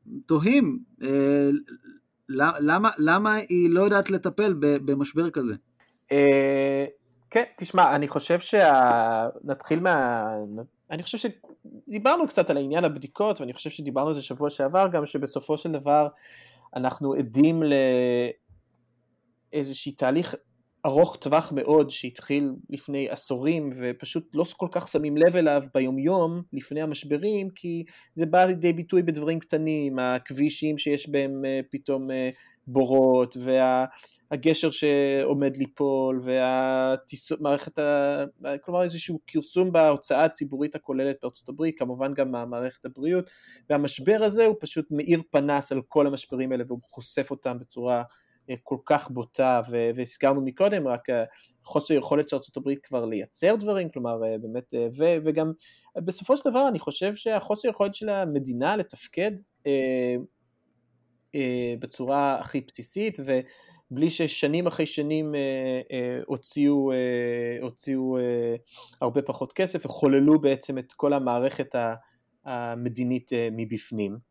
ותוהים אה, למה, למה היא לא יודעת לטפל במשבר כזה. אה, כן, תשמע, אני חושב שה... נתחיל מה... אני חושב שדיברנו קצת על העניין הבדיקות, ואני חושב שדיברנו על זה שבוע שעבר גם, שבסופו של דבר אנחנו עדים לאיזשהי תהליך ארוך טווח מאוד שהתחיל לפני עשורים ופשוט לא כל כך שמים לב אליו ביומיום לפני המשברים כי זה בא לידי ביטוי בדברים קטנים, הכבישים שיש בהם אה, פתאום אה, בורות והגשר שעומד ליפול והמערכת, ה... כלומר איזשהו כרסום בהוצאה הציבורית הכוללת בארצות הברית, כמובן גם מערכת הבריאות והמשבר הזה הוא פשוט מאיר פנס על כל המשברים האלה והוא חושף אותם בצורה כל כך בוטה, והזכרנו מקודם רק אה, חוסר יכולת של ארה"ב כבר לייצר דברים, כלומר אה, באמת, אה, וגם בסופו של דבר אני חושב שהחוסר יכולת של המדינה לתפקד בצורה הכי בסיסית, ובלי ששנים אחרי שנים הוציאו, הוציאו הרבה פחות כסף וחוללו בעצם את כל המערכת המדינית מבפנים.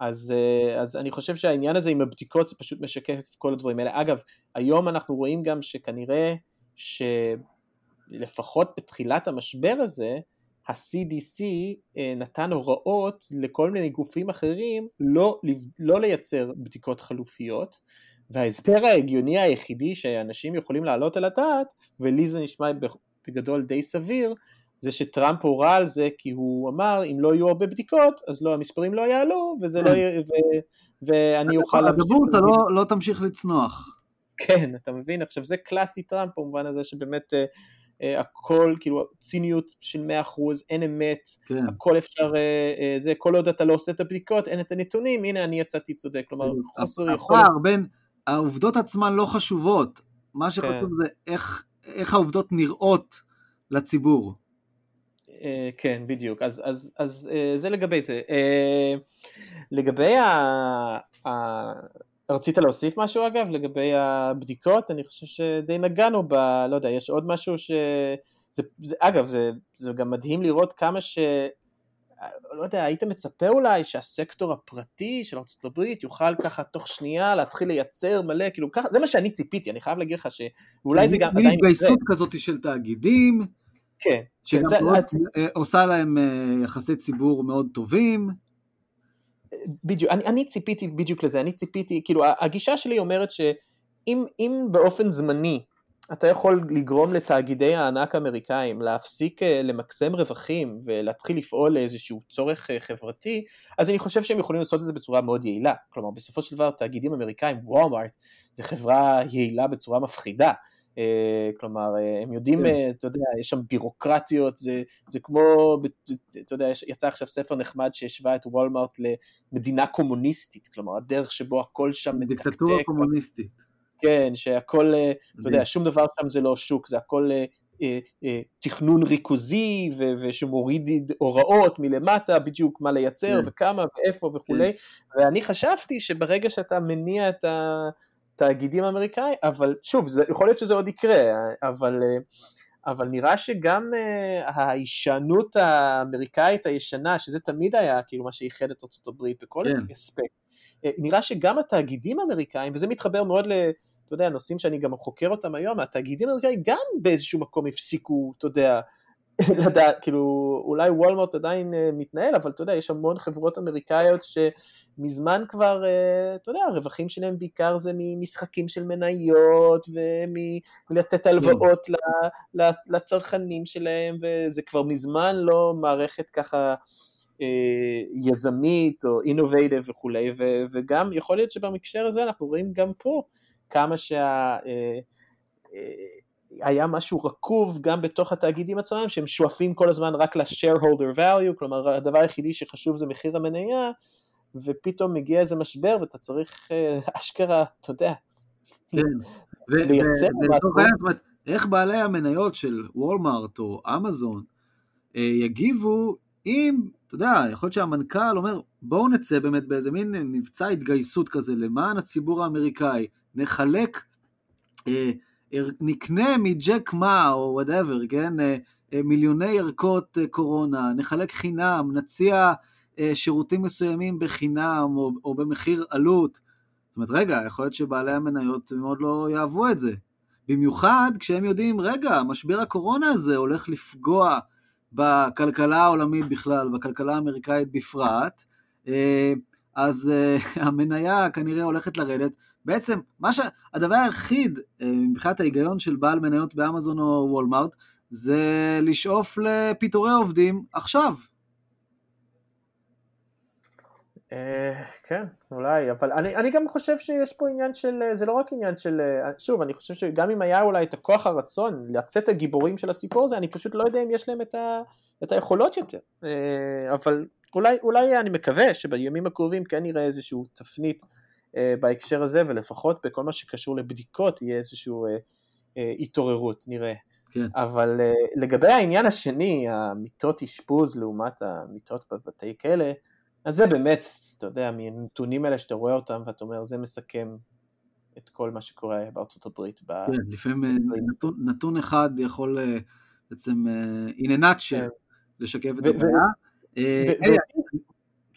אז, אה, אז אני חושב שהעניין הזה עם הבדיקות זה פשוט משקף כל הדברים האלה. אגב, היום אנחנו רואים גם שכנראה שלפחות בתחילת המשבר הזה, ה-CDC אה, נתן הוראות לכל מיני גופים אחרים לא, לא לייצר בדיקות חלופיות, וההסבר ההגיוני היחידי שאנשים יכולים להעלות על הדעת, ולי זה נשמע בגדול די סביר, זה שטראמפ הורה על זה כי הוא אמר אם לא יהיו הרבה בדיקות אז לא המספרים לא יעלו וזה לא יהיה ו, ואני אוכל להמשיך. הבורסה לא, לא תמשיך לצנוח. כן אתה מבין עכשיו זה קלאסי טראמפ במובן הזה שבאמת uh, uh, הכל כאילו ציניות של 100% אין אמת כן. הכל אפשר uh, uh, זה כל עוד אתה לא עושה את הבדיקות אין את הנתונים הנה אני יצאתי צודק כלומר חוסר יכולת. הפער בין העובדות עצמן לא חשובות מה שחשוב כן. זה איך, איך העובדות נראות לציבור. אה, כן, בדיוק. אז, אז, אז אה, זה לגבי זה. אה, לגבי ה... רצית להוסיף משהו אגב לגבי הבדיקות? אני חושב שדי נגענו ב... לא יודע, יש עוד משהו ש... זה, זה, אגב, זה, זה גם מדהים לראות כמה ש... לא יודע, היית מצפה אולי שהסקטור הפרטי של ארה"ב יוכל ככה תוך שנייה להתחיל לייצר מלא, כאילו ככה, זה מה שאני ציפיתי, אני חייב להגיד לך שאולי זה גם עדיין... התגייסות כזאת של תאגידים. כן. שגם כן, מאוד, זה... עושה להם אה, יחסי ציבור מאוד טובים. בדיוק, אני, אני ציפיתי בדיוק לזה, אני ציפיתי, כאילו הגישה שלי אומרת שאם באופן זמני אתה יכול לגרום לתאגידי הענק האמריקאים להפסיק אה, למקסם רווחים ולהתחיל לפעול לאיזשהו צורך אה, חברתי, אז אני חושב שהם יכולים לעשות את זה בצורה מאוד יעילה. כלומר, בסופו של דבר תאגידים אמריקאים, וולמארט, זה חברה יעילה בצורה מפחידה. אה, כלומר, אה, הם יודעים, כן. אה, אתה יודע, יש שם בירוקרטיות, זה, זה כמו, אתה יודע, יצא עכשיו ספר נחמד שהשווה את וולמארט למדינה קומוניסטית, כלומר, הדרך שבו הכל שם מתקתק. דיקטטורה קומוניסטית. כן, שהכל, אתה יודע, שום דבר שם זה לא שוק, זה הכל תכנון ריכוזי ושמוריד הוראות מלמטה בדיוק מה לייצר כן. וכמה ואיפה וכולי, כן. ואני חשבתי שברגע שאתה מניע את ה... תאגידים אמריקאים, אבל שוב, זה, יכול להיות שזה עוד יקרה, אבל, אבל נראה שגם uh, ההישענות האמריקאית הישנה, שזה תמיד היה כאילו מה שאיחד את ארצות הברית בכל כן. אספקט, uh, נראה שגם התאגידים האמריקאים, וזה מתחבר מאוד ל... אתה יודע, נושאים שאני גם חוקר אותם היום, התאגידים האמריקאים גם באיזשהו מקום הפסיקו, אתה יודע, לדעת, כאילו, אולי וולמרט עדיין uh, מתנהל, אבל אתה יודע, יש המון חברות אמריקאיות שמזמן כבר, uh, אתה יודע, הרווחים שלהם בעיקר זה ממשחקים של מניות ומלתת הלוואות. לצרכנים שלהם, וזה כבר מזמן לא מערכת ככה uh, יזמית או אינובייטיב וכולי, ו- וגם יכול להיות שבמקשר הזה אנחנו רואים גם פה כמה שה... היה משהו רקוב גם בתוך התאגידים עצמם שהם שואפים כל הזמן רק ל-shareholder value, כלומר הדבר היחידי שחשוב זה מחיר המניה, ופתאום מגיע איזה משבר ואתה צריך אה, אשכרה, אתה יודע, כן. לייצר. איך בעלי המניות של וולמארט או אמזון אה, יגיבו אם, אתה יודע, יכול להיות שהמנכ"ל אומר, בואו נצא באמת באיזה מין מבצע התגייסות כזה למען הציבור האמריקאי, נחלק אה, נקנה מג'ק מה או whatever, כן? אה, אה, מיליוני ערכות אה, קורונה, נחלק חינם, נציע שירותים מסוימים בחינם או, או במחיר עלות. זאת אומרת, רגע, יכול להיות שבעלי המניות מאוד לא יאהבו את זה. במיוחד כשהם יודעים, רגע, משבר הקורונה הזה הולך לפגוע בכלכלה העולמית בכלל, בכלכלה האמריקאית בפרט, אז המניה כנראה הולכת לרדת, בעצם, מה ש... הדבר היחיד אה, מבחינת ההיגיון של בעל מניות באמזון או וולמארט, זה לשאוף לפיטורי עובדים עכשיו. אה, כן, אולי, אבל אני, אני גם חושב שיש פה עניין של, זה לא רק עניין של, שוב, אני חושב שגם אם היה אולי את הכוח הרצון לצאת הגיבורים של הסיפור הזה, אני פשוט לא יודע אם יש להם את, ה, את היכולות יותר, אה, אבל אולי, אולי אני מקווה שבימים הקרובים כן נראה איזושהי תפנית אה, בהקשר הזה, ולפחות בכל מה שקשור לבדיקות יהיה איזושהי אה, אה, התעוררות, נראה. כן. אבל אה, לגבי העניין השני, המיטות אשפוז לעומת המיטות בבתי כלא, אז זה באמת, אתה יודע, מהנתונים האלה שאתה רואה אותם ואתה אומר, זה מסכם את כל מה שקורה בארצות הברית. ב... כן, לפעמים אה, נתון, נתון אחד יכול אה, בעצם, אה, in a nutshell, כן. לשקף את הבעיה.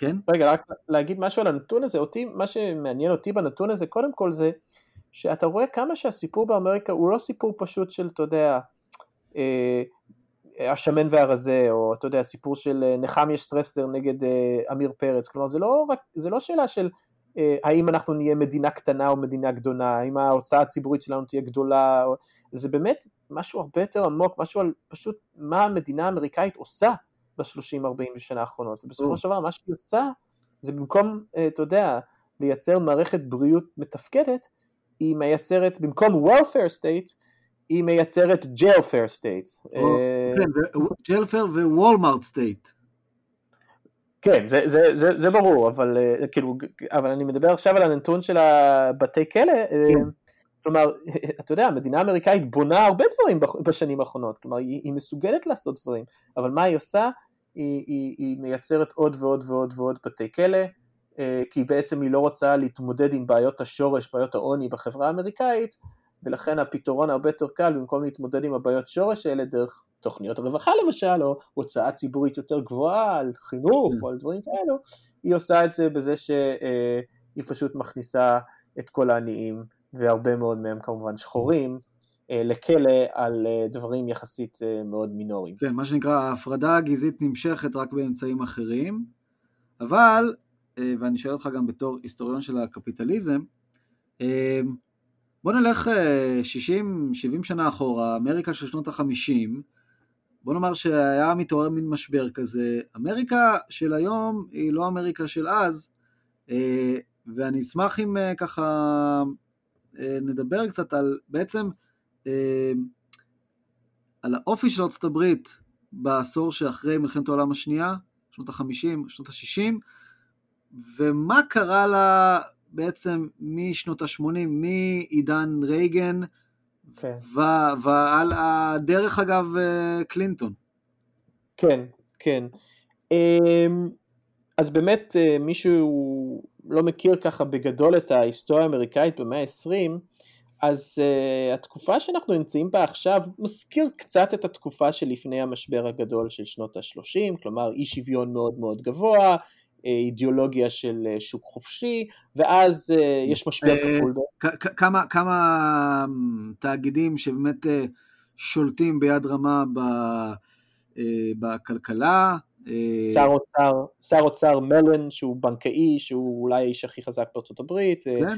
כן? רגע, רק להגיד משהו על הנתון הזה, אותי, מה שמעניין אותי בנתון הזה, קודם כל זה שאתה רואה כמה שהסיפור באמריקה הוא לא סיפור פשוט של, אתה יודע, אה, השמן והרזה, או אתה יודע, סיפור של אה, נחמיה שטרסלר נגד אה, עמיר פרץ, כלומר זה לא, רק, זה לא שאלה של אה, האם אנחנו נהיה מדינה קטנה או מדינה גדולה, האם ההוצאה הציבורית שלנו תהיה גדולה, או, זה באמת משהו הרבה יותר עמוק, משהו על פשוט מה המדינה האמריקאית עושה ב-30-40 שנה האחרונות, ובסופו של דבר מה שהיא עושה זה במקום, אה, אתה יודע, לייצר מערכת בריאות מתפקדת, היא מייצרת, במקום welfare state, היא מייצרת jailfare state. אה, כן, ג'לפר ווולמארט סטייט. כן, זה, זה, זה, זה ברור, אבל, אה, כאילו, אבל אני מדבר עכשיו על הנתון של הבתי כלא, כן. כלומר, אתה יודע, המדינה האמריקאית בונה הרבה דברים בשנים האחרונות, כלומר, היא, היא מסוגלת לעשות דברים, אבל מה היא עושה? היא, היא, היא מייצרת עוד ועוד ועוד ועוד בתי כלא, אה, כי בעצם היא לא רוצה להתמודד עם בעיות השורש, בעיות העוני בחברה האמריקאית, ולכן הפתרון הרבה יותר קל, במקום להתמודד עם הבעיות שורש האלה דרך תוכניות הרווחה למשל, או הוצאה ציבורית יותר גבוהה על חינוך או על דברים כאלו, היא עושה את זה בזה שהיא פשוט מכניסה את כל העניים, והרבה מאוד מהם כמובן שחורים, אה, לכלא על אה, דברים יחסית אה, מאוד מינוריים. כן, מה שנקרא, ההפרדה הגזעית נמשכת רק באמצעים אחרים, אבל, אה, ואני שואל אותך גם בתור היסטוריון של הקפיטליזם, אה, בוא נלך 60-70 שנה אחורה, אמריקה של שנות ה-50, בוא נאמר שהיה מתעורר מין משבר כזה, אמריקה של היום היא לא אמריקה של אז, אה, ואני אשמח אם אה, ככה אה, נדבר קצת על בעצם אה, על האופי של ארצות הברית בעשור שאחרי מלחמת העולם השנייה, שנות ה-50, שנות ה-60, ומה קרה לה בעצם משנות ה-80, מעידן רייגן, כן. ועל הדרך אגב אה, קלינטון. כן, כן. אמ, אז באמת אה, מישהו לא מכיר ככה בגדול את ההיסטוריה האמריקאית במאה ה-20, אז uh, התקופה שאנחנו נמצאים בה עכשיו מזכיר קצת את התקופה שלפני המשבר הגדול של שנות ה-30, כלומר אי שוויון מאוד מאוד גבוה, אידיאולוגיה של uh, שוק חופשי, ואז uh, יש משבר אה, כפול. כמה, כמה אמ, תאגידים שבאמת אה, שולטים ביד רמה ב- אה, בכלכלה. אה, שר אוצר, שר אוצר מלן שהוא בנקאי, שהוא אולי האיש הכי חזק בארצות הברית, אה, כן?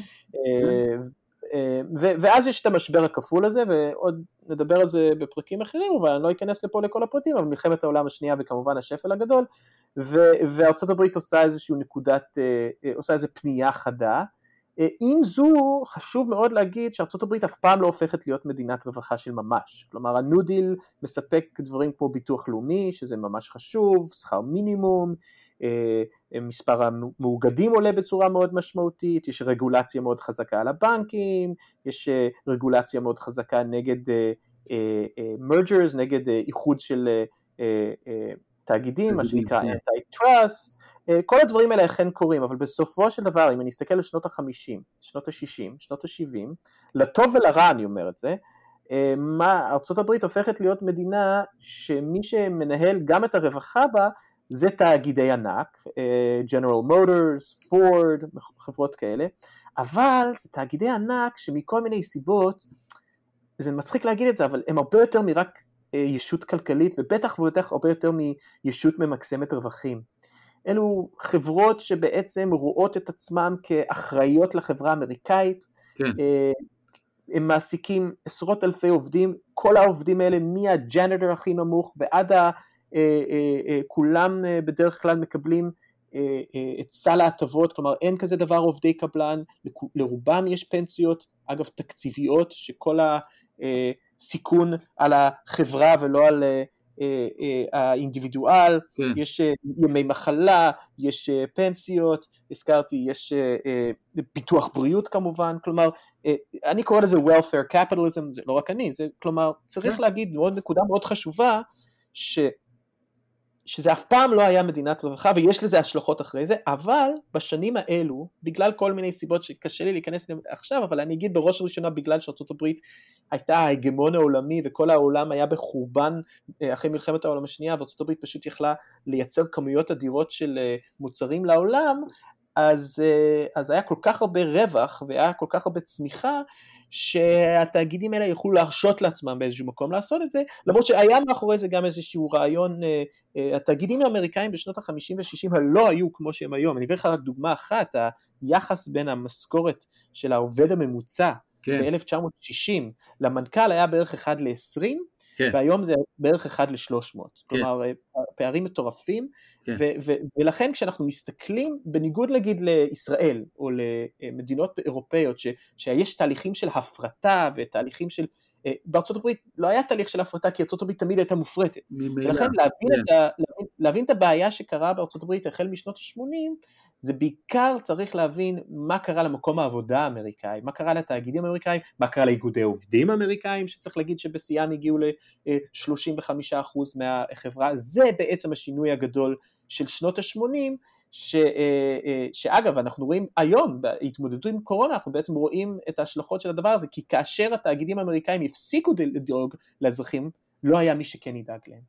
אה, ו- ואז יש את המשבר הכפול הזה, ועוד נדבר על זה בפרקים אחרים, אבל אני לא אכנס לפה לכל הפרטים, אבל מלחמת העולם השנייה וכמובן השפל הגדול, ו- וארצות הברית עושה איזושהי נקודת, אה, אה, עושה איזו פנייה חדה. עם זו, חשוב מאוד להגיד שארצות הברית אף פעם לא הופכת להיות מדינת רווחה של ממש. כלומר, הניו דיל מספק דברים כמו ביטוח לאומי, שזה ממש חשוב, שכר מינימום, מספר המאוגדים עולה בצורה מאוד משמעותית, יש רגולציה מאוד חזקה על הבנקים, יש אה, רגולציה מאוד חזקה נגד מרג'רס, נגד אה, איחוד של אה, אה, תאגידים, מה שנקרא כן. anti-trust, אה, כל הדברים האלה אכן קורים, אבל בסופו של דבר, אם אני אסתכל על שנות ה-50, שנות ה-60, שנות ה-70, לטוב ולרע אני אומר את זה, אה, מה, ארה"ב הופכת להיות מדינה שמי שמנהל גם את הרווחה בה זה תאגידי ענק, אה, General Motors, Ford, חברות כאלה, אבל זה תאגידי ענק שמכל מיני סיבות, זה מצחיק להגיד את זה, אבל הם הרבה יותר מרק אה, ישות כלכלית, ובטח ובטח הרבה יותר מישות ממקסמת רווחים. אלו חברות שבעצם רואות את עצמם כאחראיות לחברה האמריקאית, כן. אה, הם מעסיקים עשרות אלפי עובדים, כל העובדים האלה מהג'נטר הכי נמוך ועד ה... כולם אה, בדרך כלל מקבלים אה, אה, את סל ההטבות, כלומר אין כזה דבר עובדי קבלן, לרובם יש פנסיות, אגב תקציביות, שכל הסיכון על החברה ולא על אה, אה, אה, האינדיבידואל, כן. יש אה, ימי מחלה, יש אה, פנסיות, הזכרתי, יש אה, אה, ביטוח בריאות כמובן, כלומר, אה, אני קורא לזה welfare capitalism, זה לא רק אני, זה כלומר, צריך כן. להגיד מאוד נקודה מאוד חשובה, ש... שזה אף פעם לא היה מדינת רווחה ויש לזה השלכות אחרי זה, אבל בשנים האלו, בגלל כל מיני סיבות שקשה לי להיכנס אליהן עכשיו, אבל אני אגיד בראש ובראשונה בגלל שארצות הברית הייתה ההגמון העולמי וכל העולם היה בחורבן אה, אחרי מלחמת העולם השנייה וארצות הברית פשוט יכלה לייצר כמויות אדירות של אה, מוצרים לעולם, אז, אה, אז היה כל כך הרבה רווח והיה כל כך הרבה צמיחה שהתאגידים האלה יוכלו להרשות לעצמם באיזשהו מקום לעשות את זה, למרות שהיה מאחורי זה גם איזשהו רעיון, אה, אה, התאגידים האמריקאים בשנות ה-50 ו-60 לא היו כמו שהם היום, אני אביא לך רק דוגמה אחת, היחס בין המשכורת של העובד הממוצע כן, ב-1960 למנכ"ל היה בערך 1 ל-20, כן. והיום זה בערך 1 ל-300, כן. כלומר אה, פערים מטורפים, כן. ו- ו- ולכן כשאנחנו מסתכלים, בניגוד נגיד לישראל או למדינות אירופאיות, ש- שיש תהליכים של הפרטה ותהליכים של, אה, בארצות הברית לא היה תהליך של הפרטה כי ארצות הברית תמיד הייתה מופרטת. ולכן להבין, כן. את ה, להבין, להבין את הבעיה שקרה בארצות הברית החל משנות ה-80, זה בעיקר צריך להבין מה קרה למקום העבודה האמריקאי, מה קרה לתאגידים האמריקאים, מה קרה לאיגודי עובדים האמריקאים, שצצריך להגיד שבשיאם הגיעו ל-35% מהחברה, זה בעצם השינוי הגדול של שנות ה-80, ש, אה, אה, שאגב אנחנו רואים היום בהתמודדות עם קורונה אנחנו בעצם רואים את ההשלכות של הדבר הזה כי כאשר התאגידים האמריקאים הפסיקו לדאוג לאזרחים לא היה מי שכן ידאג להם.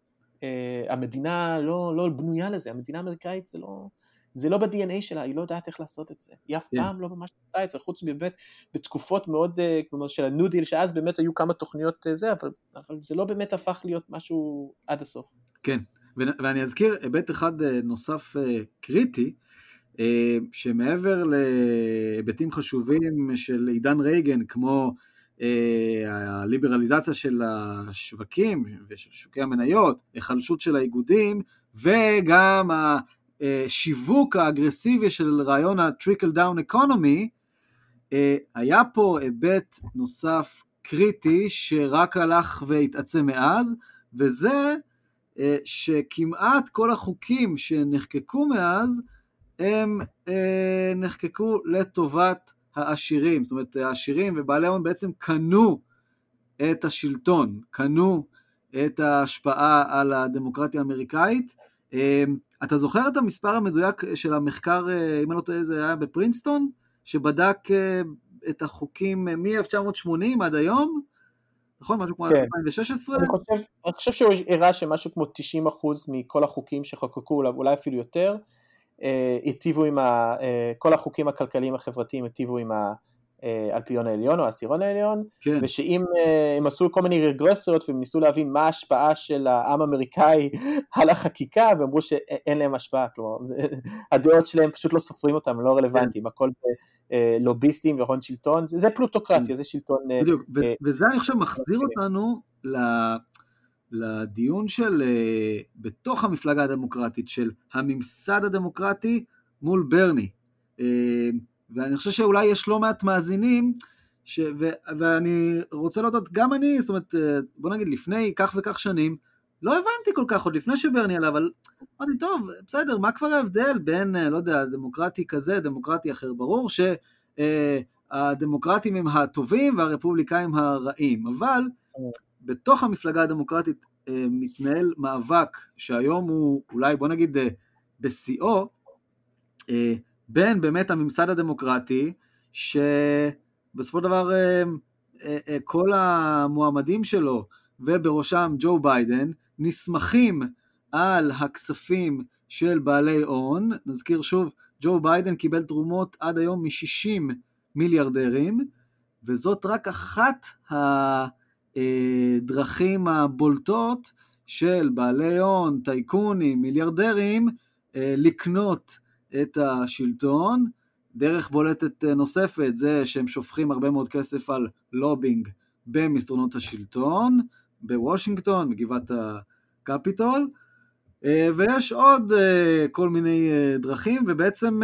אה, המדינה לא, לא בנויה לזה, המדינה האמריקאית זה לא, זה לא ב-DNA שלה, היא לא יודעת איך לעשות את זה, היא אף כן. פעם לא ממש עשתה את זה, חוץ מבאמת בתקופות מאוד, אה, כלומר של הניו דיל, שאז באמת היו כמה תוכניות אה, זה, אבל, אבל זה לא באמת הפך להיות משהו עד הסוף. כן, ו- ואני אזכיר היבט אחד אה, נוסף קריטי, שמעבר להיבטים חשובים של עידן רייגן, כמו הליברליזציה של השווקים ושל שוקי המניות, היחלשות של האיגודים, וגם השיווק האגרסיבי של רעיון ה-trickle down economy, אה, היה פה היבט נוסף קריטי שרק הלך והתעצם מאז, וזה אה, שכמעט כל החוקים שנחקקו מאז, הם אה, נחקקו לטובת העשירים. זאת אומרת, העשירים ובעלי ההון בעצם קנו את השלטון, קנו את ההשפעה על הדמוקרטיה האמריקאית. אה, אתה זוכר את המספר המדויק של המחקר, אה, אם אני לא טועה, זה היה בפרינסטון, שבדק אה, את החוקים מ-1980 עד היום? נכון? משהו כמו כן. 2016? אני חושב, אני חושב שהוא הראה שמשהו כמו 90% מכל החוקים שחוקקו, אולי אפילו יותר, אה, היטיבו עם ה... אה, כל החוקים הכלכליים החברתיים היטיבו עם האלפיון העליון או העשירון העליון, כן. ושאם אה, הם עשו כל מיני רגרסיות והם ניסו להבין מה ההשפעה של העם האמריקאי על החקיקה, ואמרו שאין להם השפעה, כלומר זה, הדעות שלהם פשוט לא סופרים אותם, לא רלוונטיים, הכל זה אה, לוביסטים והון שלטון, זה, זה פלוטוקרטיה, זה שלטון... אה, בדיוק, ו- אה, וזה אני חושב מחזיר אותנו ל- לדיון של, אה, בתוך המפלגה הדמוקרטית, של הממסד הדמוקרטי מול ברני. ואני חושב שאולי יש לא מעט מאזינים, ש- ו- ואני רוצה להודות, גם אני, זאת אומרת, אה, בוא נגיד לפני כך וכך שנים, לא הבנתי כל כך, עוד לפני שברני עלה, אבל אמרתי, טוב, בסדר, מה כבר ההבדל בין, אה, לא יודע, דמוקרטי כזה, דמוקרטי אחר? ברור ש... אה, הם הטובים והרפובליקאים הרעים, אבל בתוך המפלגה הדמוקרטית מתנהל מאבק שהיום הוא אולי בוא נגיד בשיאו, בין באמת הממסד הדמוקרטי, שבסופו של דבר אה, אה, אה, כל המועמדים שלו, ובראשם ג'ו ביידן, נסמכים על הכספים של בעלי הון. נזכיר שוב, ג'ו ביידן קיבל תרומות עד היום מ-60 מיליארדרים, וזאת רק אחת הדרכים הבולטות של בעלי הון, טייקונים, מיליארדרים, לקנות את השלטון. דרך בולטת נוספת זה שהם שופכים הרבה מאוד כסף על לובינג במסדרונות השלטון, בוושינגטון, בגבעת הקפיטול, ויש עוד כל מיני דרכים, ובעצם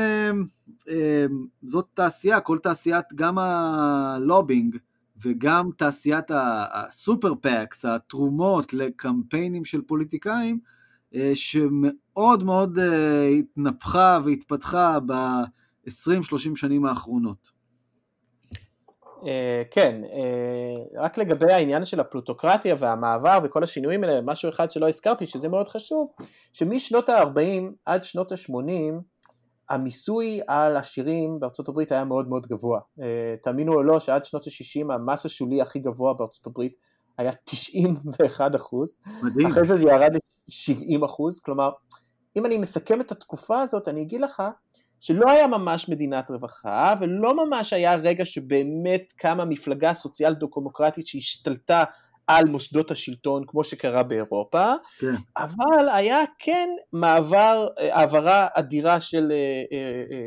זאת תעשייה, כל תעשיית גם הלובינג וגם תעשיית ה super PACs, התרומות לקמפיינים של פוליטיקאים, אה, שמאוד מאוד אה, התנפחה והתפתחה ב-20-30 שנים האחרונות. אה, כן, אה, רק לגבי העניין של הפלוטוקרטיה והמעבר וכל השינויים האלה, משהו אחד שלא הזכרתי, שזה מאוד חשוב, שמשנות ה-40 עד שנות ה-80, המיסוי על עשירים בארצות הברית היה מאוד מאוד גבוה. אה, תאמינו או לא שעד שנות ה-60 המס השולי הכי גבוה בארצות הברית היה 91 אחוז. אחרי זה זה ירד ל-70 אחוז, כלומר, אם אני מסכם את התקופה הזאת, אני אגיד לך שלא היה ממש מדינת רווחה, ולא ממש היה רגע שבאמת קמה מפלגה סוציאל דמוקרטית שהשתלטה על מוסדות השלטון כמו שקרה באירופה, כן. אבל היה כן מעבר, אה, העברה אדירה של אה, אה,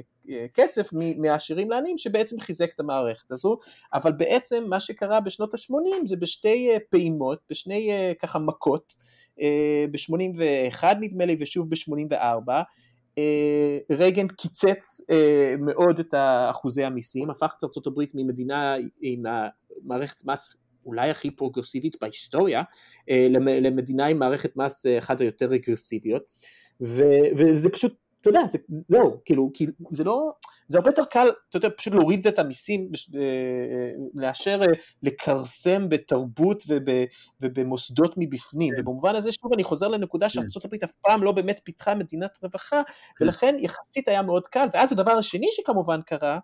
כסף מ- מהעשירים לעניים שבעצם חיזק את המערכת הזו, אבל בעצם מה שקרה בשנות ה-80 זה בשתי אה, פעימות, בשני אה, ככה מכות, אה, ב-81 נדמה לי ושוב ב-84, אה, רייגן קיצץ אה, מאוד את אחוזי המיסים, הפך את ארה"ב ממדינה עם מערכת מס אולי הכי פרוגרסיבית בהיסטוריה, אה, למ- למדינה עם מערכת מס אה, אחת היותר רגרסיביות, ו- וזה פשוט, אתה יודע, זה, זהו, כאילו, כי זה לא, זה הרבה יותר קל, אתה יודע, פשוט להוריד את המיסים, אה, אה, לאשר אה, לכרסם בתרבות וב, ובמוסדות מבפנים, כן. ובמובן הזה שוב אני חוזר לנקודה שארה"ב אף פעם לא באמת פיתחה מדינת רווחה, כן. ולכן יחסית היה מאוד קל, ואז הדבר השני שכמובן קרה,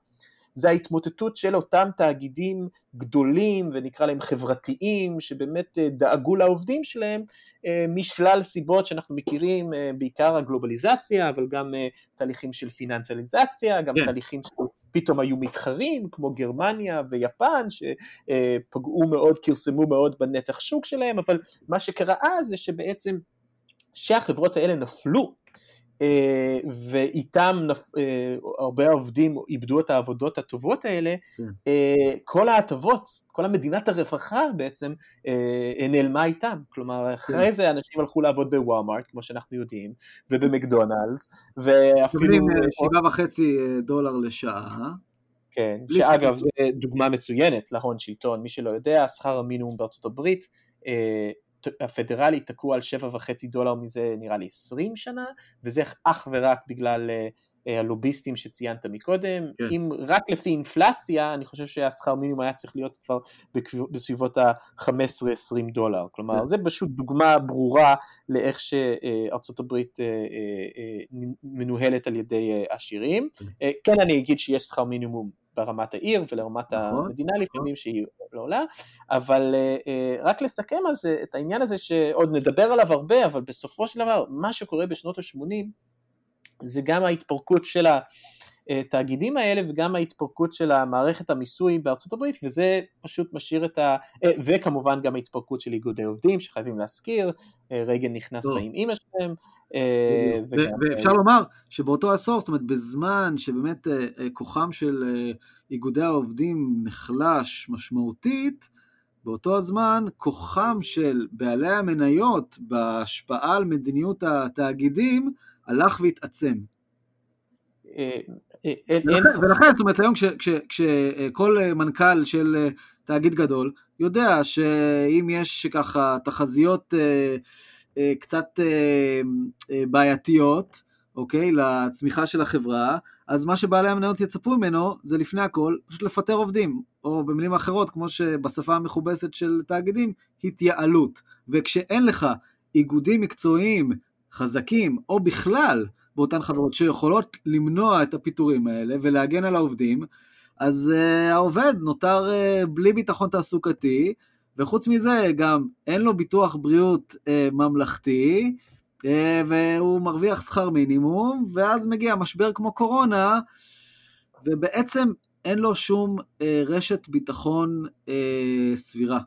זה ההתמוטטות של אותם תאגידים גדולים ונקרא להם חברתיים, שבאמת אה, דאגו לעובדים שלהם אה, משלל סיבות שאנחנו מכירים, אה, בעיקר הגלובליזציה, אבל גם תהליכים של פיננציאליזציה, גם כן. תהליכים שפתאום היו מתחרים, כמו גרמניה ויפן, שפגעו מאוד, כרסמו מאוד בנתח שוק שלהם, אבל מה שקרה אז זה שבעצם שהחברות האלה נפלו ואיתם נפ... אה, הרבה עובדים איבדו את העבודות הטובות האלה, כן. אה, כל ההטבות, כל המדינת הרווחה בעצם אה, נעלמה איתם, כלומר אחרי זה אנשים הלכו לעבוד בוואמארט, כמו שאנחנו יודעים, ובמקדונלדס, ואפילו... אה, שבעה וחצי אה, דולר לשעה. כן, שאגב. זו דוגמה מצוינת להון שלטון, מי שלא יודע, שכר המינימום בארצות הברית, אה, הפדרלי תקוע על שבע וחצי דולר מזה נראה לי 20 שנה, וזה אך ורק בגלל אה, אה, הלוביסטים שציינת מקודם, כן. אם רק לפי אינפלציה, אני חושב שהשכר מינימום היה צריך להיות כבר בסביבות ה-15-20 דולר, כלומר כן. זה פשוט דוגמה ברורה לאיך שארצות הברית אה, אה, מנוהלת על ידי עשירים, אה, כן אני אגיד שיש שכר מינימום ברמת העיר ולרמת נכון, המדינה לפעמים שהיא לא עולה, אבל אה, אה, רק לסכם זה את העניין הזה שעוד נדבר עליו הרבה, אבל בסופו של דבר מה שקורה בשנות ה-80 זה גם ההתפרקות של התאגידים האלה וגם ההתפרקות של המערכת המיסוי בארצות הברית וזה פשוט משאיר את ה... אה, וכמובן גם ההתפרקות של איגודי עובדים שחייבים להזכיר, אה, רייגן נכנס טוב. בה עם אימא שלהם, אה, ואפשר לומר שבאותו עשור, זאת אומרת בזמן שבאמת כוחם של איגודי העובדים נחלש משמעותית, באותו הזמן כוחם של בעלי המניות בהשפעה על מדיניות התאגידים הלך והתעצם. אה, אה, אין, ולכן, זאת אומרת, היום כש- כש- כשכל אה, מנכ"ל של תאגיד גדול יודע שאם יש ככה תחזיות קצת בעייתיות, אוקיי, לצמיחה של החברה, אז מה שבעלי המניות יצפו ממנו זה לפני הכל פשוט לפטר עובדים, או במילים אחרות, כמו שבשפה המכובסת של תאגידים, התייעלות. וכשאין לך איגודים מקצועיים חזקים, או בכלל באותן חברות שיכולות למנוע את הפיטורים האלה ולהגן על העובדים, אז uh, העובד נותר uh, בלי ביטחון תעסוקתי, וחוץ מזה גם אין לו ביטוח בריאות uh, ממלכתי, uh, והוא מרוויח שכר מינימום, ואז מגיע משבר כמו קורונה, ובעצם אין לו שום uh, רשת ביטחון uh, סבירה.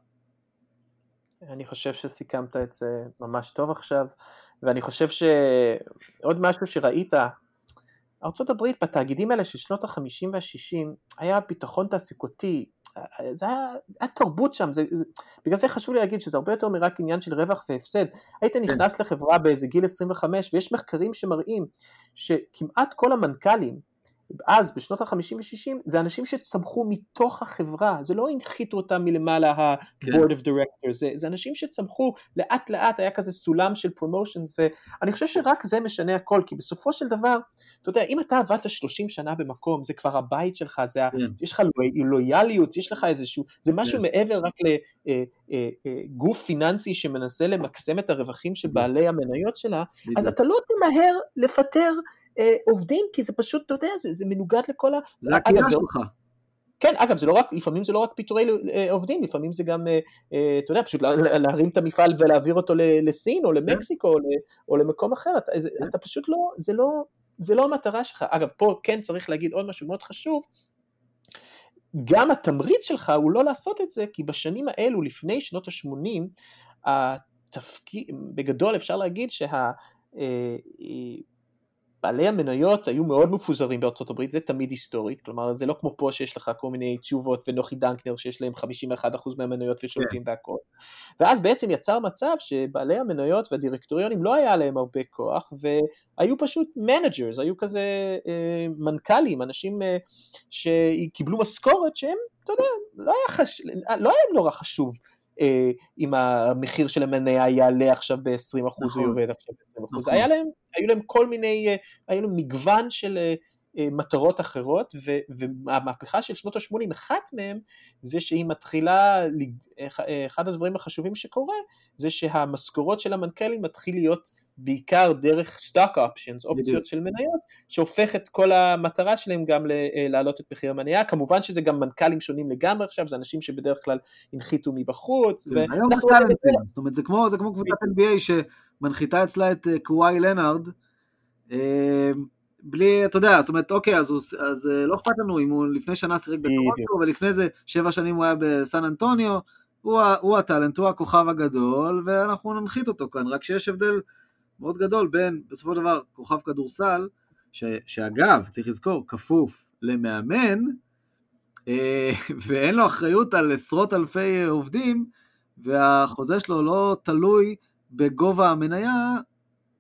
אני חושב שסיכמת את זה ממש טוב עכשיו, ואני חושב שעוד משהו שראית, ארה"ב בתאגידים האלה של שנות ה-50 וה-60 היה ביטחון תעסוקתי, זה היה, היה תרבות שם, זה, זה, בגלל זה חשוב לי להגיד שזה הרבה יותר מרק עניין של רווח והפסד. היית נכנס לחברה באיזה גיל 25 ויש מחקרים שמראים שכמעט כל המנכ"לים אז בשנות ה-50 ו-60 זה אנשים שצמחו מתוך החברה, זה לא הנחיתו אותם מלמעלה ה-board of directors, זה, זה אנשים שצמחו לאט לאט, היה כזה סולם של פרומושנס, ואני חושב שרק זה משנה הכל, כי בסופו של דבר, אתה יודע, אם אתה עבדת 30 שנה במקום, זה כבר הבית שלך, זה, כן. יש לך לויאליות, יש לך איזשהו, זה משהו מעבר רק לגוף פיננסי שמנסה למקסם את הרווחים של בעלי המניות שלה, אז. אתה לא תמהר לפטר אה, עובדים, כי זה פשוט, אתה יודע, זה, זה מנוגד לכל ה... זה הקהילה שלך. כן, אגב, זה לא רק, לפעמים זה לא רק פיטורי אה, עובדים, לפעמים זה גם, אה, אה, אתה יודע, פשוט לה- לה- להרים את המפעל ולהעביר אותו לסין או למקסיקו או או למקום אחר, אתה, זה, אתה פשוט לא, זה לא, זה לא המטרה שלך. אגב, פה כן צריך להגיד עוד משהו מאוד חשוב, גם התמריץ שלך הוא לא לעשות את זה, כי בשנים האלו, לפני שנות ה-80, התפקיד, בגדול אפשר להגיד שה... בעלי המניות היו מאוד מפוזרים בארצות הברית, זה תמיד היסטורית, כלומר זה לא כמו פה שיש לך כל מיני תשובות ונוחי דנקנר שיש להם 51% מהמניות ושירותים והכל. ואז בעצם יצר מצב שבעלי המניות והדירקטוריונים לא היה להם הרבה כוח והיו פשוט managers, היו כזה אה, מנכ"לים, אנשים אה, שקיבלו משכורת שהם, אתה יודע, לא היה, חש... לא היה נורא חשוב. אה, אם המחיר של המניה יעלה עכשיו ב-20% נכון. או יורד עכשיו ב-20%. נכון. היה להם, היו להם כל מיני, אה, היה להם מגוון של אה, אה, מטרות אחרות, ו- והמהפכה של שנות ה-80, אחת מהם זה שהיא מתחילה, לג- אה, אחד הדברים החשובים שקורה, זה שהמשכורות של המנכ"לים מתחיל להיות בעיקר דרך סטוק אופשיונס, אופציות. של מניות, שהופך את כל המטרה שלהם גם אה, להעלות את מחיר המניה, כמובן שזה גם מנכ"לים שונים לגמרי עכשיו, זה אנשים שבדרך כלל הנחיתו מבחוץ, כן, היום טאלנטים, זאת אומרת זה כמו, זה כמו קבוצת NBA שמנחיתה אצלה את אה, קוואי לנארד, אה, בלי, אתה יודע, זאת אומרת, אוקיי, אז, לא אכפת לנו אם הוא לפני שנה שיחק בטורונטו, ולפני זה שבע שנים הוא היה בסן אנטוניו, הוא הטאלנט, הוא הכוכב הגדול, ואנחנו ננחית אותו כאן, רק שיש הבדל מאוד גדול בין, בסופו של דבר, כוכב כדורסל, ש, שאגב, צריך לזכור, כפוף למאמן, אה, ואין לו אחריות על עשרות אלפי עובדים, והחוזה שלו לא תלוי בגובה המניה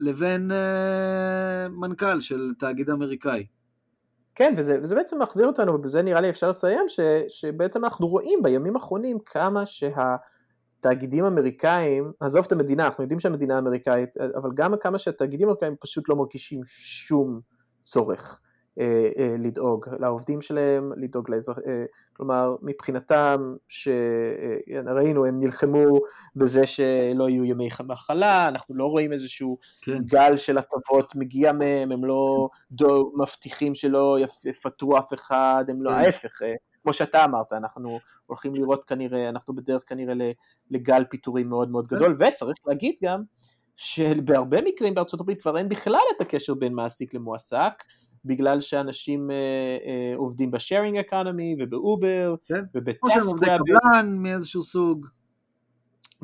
לבין אה, מנכ"ל של תאגיד אמריקאי. כן, וזה, וזה בעצם מחזיר אותנו, ובזה נראה לי אפשר לסיים, ש, שבעצם אנחנו רואים בימים האחרונים כמה שהתאגידים האמריקאים, עזוב את המדינה, אנחנו יודעים שהמדינה האמריקאית, אבל גם כמה שהתאגידים האמריקאים פשוט לא מרגישים שום צורך אה, אה, לדאוג לעובדים שלהם, לדאוג לאזרח... אה, כלומר, מבחינתם, שראינו, הם נלחמו בזה שלא יהיו ימי מחלה, אנחנו לא רואים איזשהו כן. גל של הטבות מגיע מהם, הם לא דו, מבטיחים שלא יפ- יפטרו אף אחד, הם לא, כן. ההפך, אה, כמו שאתה אמרת, אנחנו הולכים לראות כנראה, אנחנו בדרך כנראה לגל פיטורים מאוד מאוד גדול, וצריך להגיד גם, שבהרבה מקרים בארצות הברית כבר אין בכלל את הקשר בין מעסיק למועסק, בגלל שאנשים אה, אה, עובדים ב sharing economy ובאובר כן. או ובטקס שהם עובדי. קבלן מאיזשהו סוג.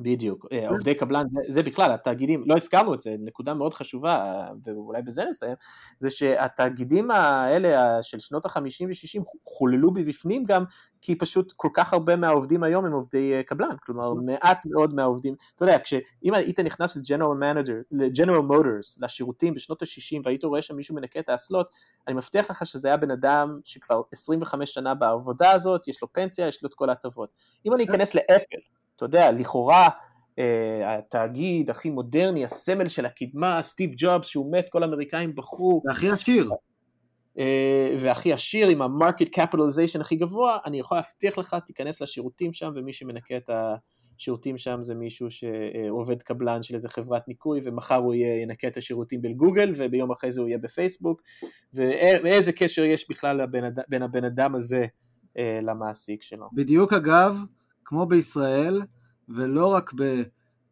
בדיוק, כן. אה, עובדי קבלן, זה, זה בכלל, התאגידים, לא הזכרנו את זה, נקודה מאוד חשובה, ואולי בזה נסיים, זה שהתאגידים האלה של שנות ה-50 ו-60 חוללו מבפנים גם, כי פשוט כל כך הרבה מהעובדים היום הם עובדי אה, קבלן, כלומר מעט מאוד מהעובדים, אתה יודע, כשאם היית נכנס לג'נרל מנג'ר, לג'נרל מוטורס, לשירותים בשנות ה-60 והיית רואה שם מישהו מנקה את האסלות, אני מבטיח לך שזה היה בן אדם שכבר 25 שנה בעבודה הזאת, יש לו פנסיה, יש לו את כל ההטבות. אם אני אכנס לאפל, אתה יודע, לכאורה אה, התאגיד הכי מודרני, הסמל של הקדמה, סטיב ג'ובס, שהוא מת, כל האמריקאים בכו, והכי עשיר. אה, והכי עשיר עם ה-market capitalization הכי גבוה, אני יכול להבטיח לך, תיכנס לשירותים שם, ומי שמנקה את השירותים שם זה מישהו שעובד קבלן של איזה חברת ניקוי, ומחר הוא יהיה, ינקה את השירותים בגוגל, וביום אחרי זה הוא יהיה בפייסבוק, ואי- ואיזה קשר יש בכלל בין הבן אדם הזה אה, למעסיק שלו. בדיוק אגב, כמו בישראל, ולא רק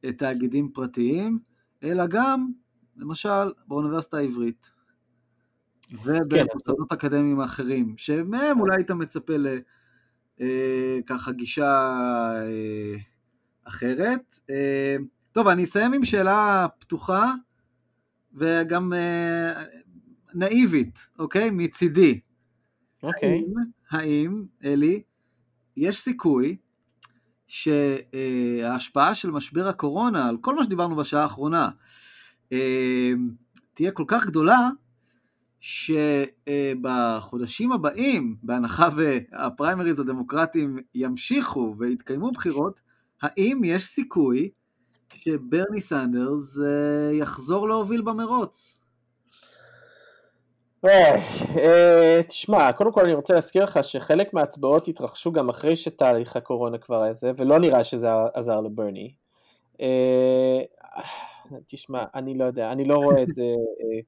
בתאגידים פרטיים, אלא גם, למשל, באוניברסיטה העברית. ובמוסדות אקדמיים האחרים, שמהם אולי היית מצפה לככה גישה אה, אחרת. אה, טוב, אני אסיים עם שאלה פתוחה וגם אה, נאיבית, אוקיי? מצידי. אוקיי. האם, האם, אלי, יש סיכוי שההשפעה של משבר הקורונה על כל מה שדיברנו בשעה האחרונה אה, תהיה כל כך גדולה, שבחודשים הבאים, בהנחה והפריימריז הדמוקרטיים ימשיכו ויתקיימו בחירות, האם יש סיכוי שברני סנדרס אה, יחזור להוביל במרוץ? אה, תשמע, קודם כל אני רוצה להזכיר לך שחלק מההצבעות התרחשו גם אחרי שתהליך הקורונה כבר היה זה, ולא נראה שזה עזר לברני. אה, תשמע, אני לא יודע, אני לא רואה את זה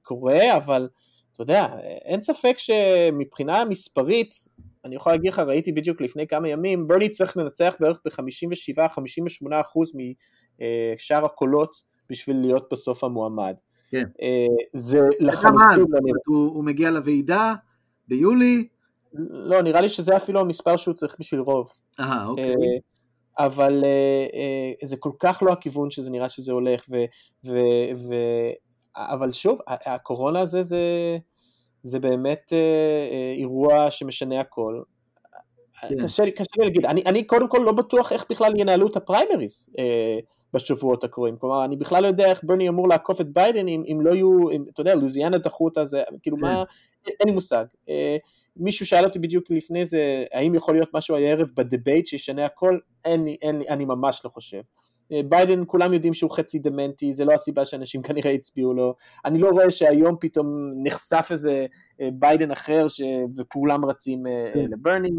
קורה, אבל אתה יודע, אין ספק שמבחינה מספרית, אני יכול להגיד לך, ראיתי בדיוק לפני כמה ימים, ברני צריך לנצח בערך ב-57-58% משאר הקולות בשביל להיות בסוף המועמד. כן. זה לחלוטין לא. הוא, הוא מגיע לוועידה ביולי. לא, נראה לי שזה אפילו המספר שהוא צריך בשביל רוב. אה, אוקיי. אבל זה כל כך לא הכיוון שזה נראה שזה הולך, ו, ו, ו, אבל שוב, הקורונה הזה זה, זה באמת אירוע שמשנה הכל. כן. קשה לי, קשה לי להגיד, אני, אני קודם כל לא בטוח איך בכלל ינהלו את הפריימריז אה, בשבועות הקרובים, כלומר אני בכלל לא יודע איך ברני אמור לעקוף את ביידן אם, אם לא יהיו, אם, אתה יודע, לוזיאנה דחו אותה, זה, כאילו כן. מה, אין לי מושג. אה, מישהו שאל אותי בדיוק לפני זה, האם יכול להיות משהו הערב ב debate שישנה הכל, אין לי, אין לי, אני ממש לא חושב. אה, ביידן כולם יודעים שהוא חצי דמנטי, זה לא הסיבה שאנשים כנראה הצביעו לו, אני לא רואה שהיום פתאום נחשף איזה אה, ביידן אחר ש... וכולם רצים אה, כן. לברני, אה,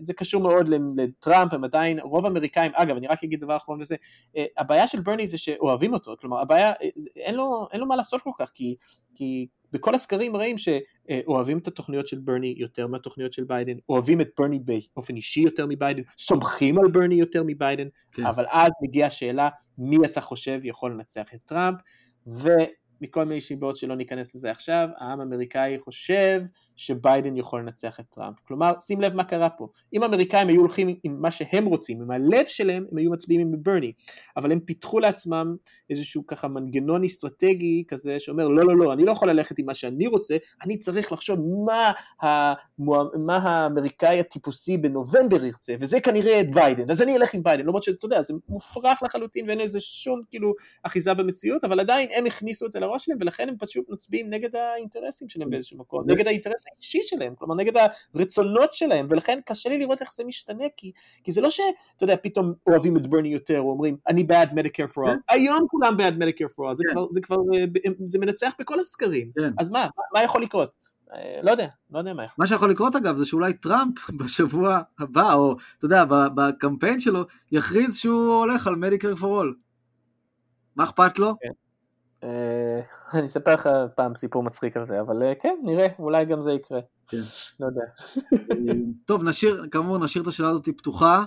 זה קשור מאוד לטראמפ, הם עדיין, רוב האמריקאים, אגב, אני רק אגיד דבר אחרון לזה, אה, הבעיה של ברני זה שאוהבים אותו, כלומר, הבעיה, אה, אין לו, אין לו מה לעשות כל כך, כי, כי בכל הסקרים רואים שאוהבים את התוכניות של ברני יותר מהתוכניות של ביידן, אוהבים את ברני באופן אישי יותר מביידן, סומכים על ברני יותר מביידן, כן. אבל אז מגיעה השאלה, מי אתה חושב יכול לנצח את טראמפ, ומכל מיני סיבות שלא ניכנס לזה עכשיו, העם האמריקאי חושב שביידן יכול לנצח את טראמפ. כלומר, שים לב מה קרה פה. אם האמריקאים היו הולכים עם מה שהם רוצים, עם הלב שלהם, הם היו מצביעים עם ברני. אבל הם פיתחו לעצמם איזשהו ככה מנגנון אסטרטגי כזה שאומר, לא, לא, לא, אני לא יכול ללכת עם מה שאני רוצה, אני צריך לחשוב מה, המוע... מה האמריקאי הטיפוסי בנובמבר ירצה, וזה כנראה את ביידן, אז אני אלך עם ביידן, למרות שאתה יודע, זה מופרך לחלוטין ואין לזה שום כאילו אחיזה במציאות, אבל עדיין הם הכניסו את זה לראש שלהם, ולכן הם פשוט מצביעים נגד האינטרסים שלהם באיזשהו מקום, נגד האינטרס האישי שלהם, כלומר נגד הרצונות שלהם, ולכן קשה לי לראות איך זה משתנה, כי, כי זה לא שאתה יודע, פתאום אוהבים את ברני יותר, או אומרים, אני בעד מדיקר פור אול, היום כולם בעד מדיקר פור אול, זה כן. כבר, זה כבר, אה, זה מנצח בכל הסקרים, כן. אז מה, מה- יכול לקרות? אה, לא יודע, לא יודע מה יכול. מה שיכול לקרות אגב זה שאולי טראמפ בשבוע הבא, או אתה יודע, בקמפיין שלו, יכריז שהוא הולך על מדיקר פור אול. מה אכפת לו? אה, אני אספר לך פעם סיפור מצחיק על זה, אבל אה, כן, נראה, אולי גם זה יקרה. כן. לא יודע. טוב, נשאיר, כאמור, נשאיר את השאלה הזאת פתוחה.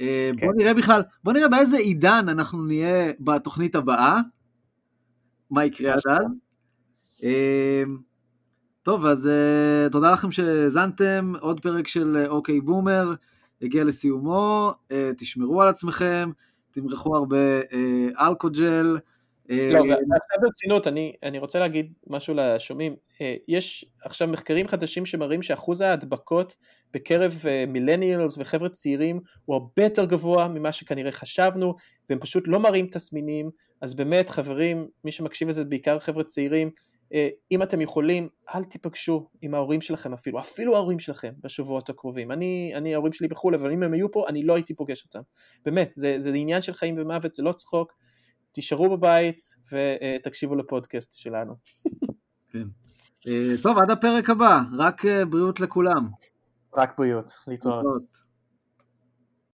אה, כן. בוא נראה בכלל, בוא נראה באיזה עידן אנחנו נהיה בתוכנית הבאה. מה יקרה עד אז. אה, טוב, אז אה, תודה לכם שהאזנתם. עוד פרק של אה, אוקיי בומר הגיע לסיומו. אה, תשמרו על עצמכם, תמרחו הרבה אה, אלכוג'ל. אה, לא, ועכשיו ברצינות, אני, אני רוצה להגיד משהו לשומעים. אה, יש עכשיו מחקרים חדשים שמראים שאחוז ההדבקות בקרב מילניאלס וחבר'ה צעירים הוא הרבה יותר גבוה ממה שכנראה חשבנו, והם פשוט לא מראים תסמינים, אז באמת חברים, מי שמקשיב לזה בעיקר חבר'ה צעירים, אה, אם אתם יכולים, אל תיפגשו עם ההורים שלכם אפילו, אפילו ההורים שלכם בשבועות הקרובים. אני, אני ההורים שלי בחו"ל, אבל אם הם היו פה, אני לא הייתי פוגש אותם. באמת, זה, זה עניין של חיים ומוות, זה לא צחוק. תישארו בבית ותקשיבו לפודקאסט שלנו. אה, טוב, עד הפרק הבא, רק אה, בריאות לכולם. רק בריאות, להתראות. להתראות.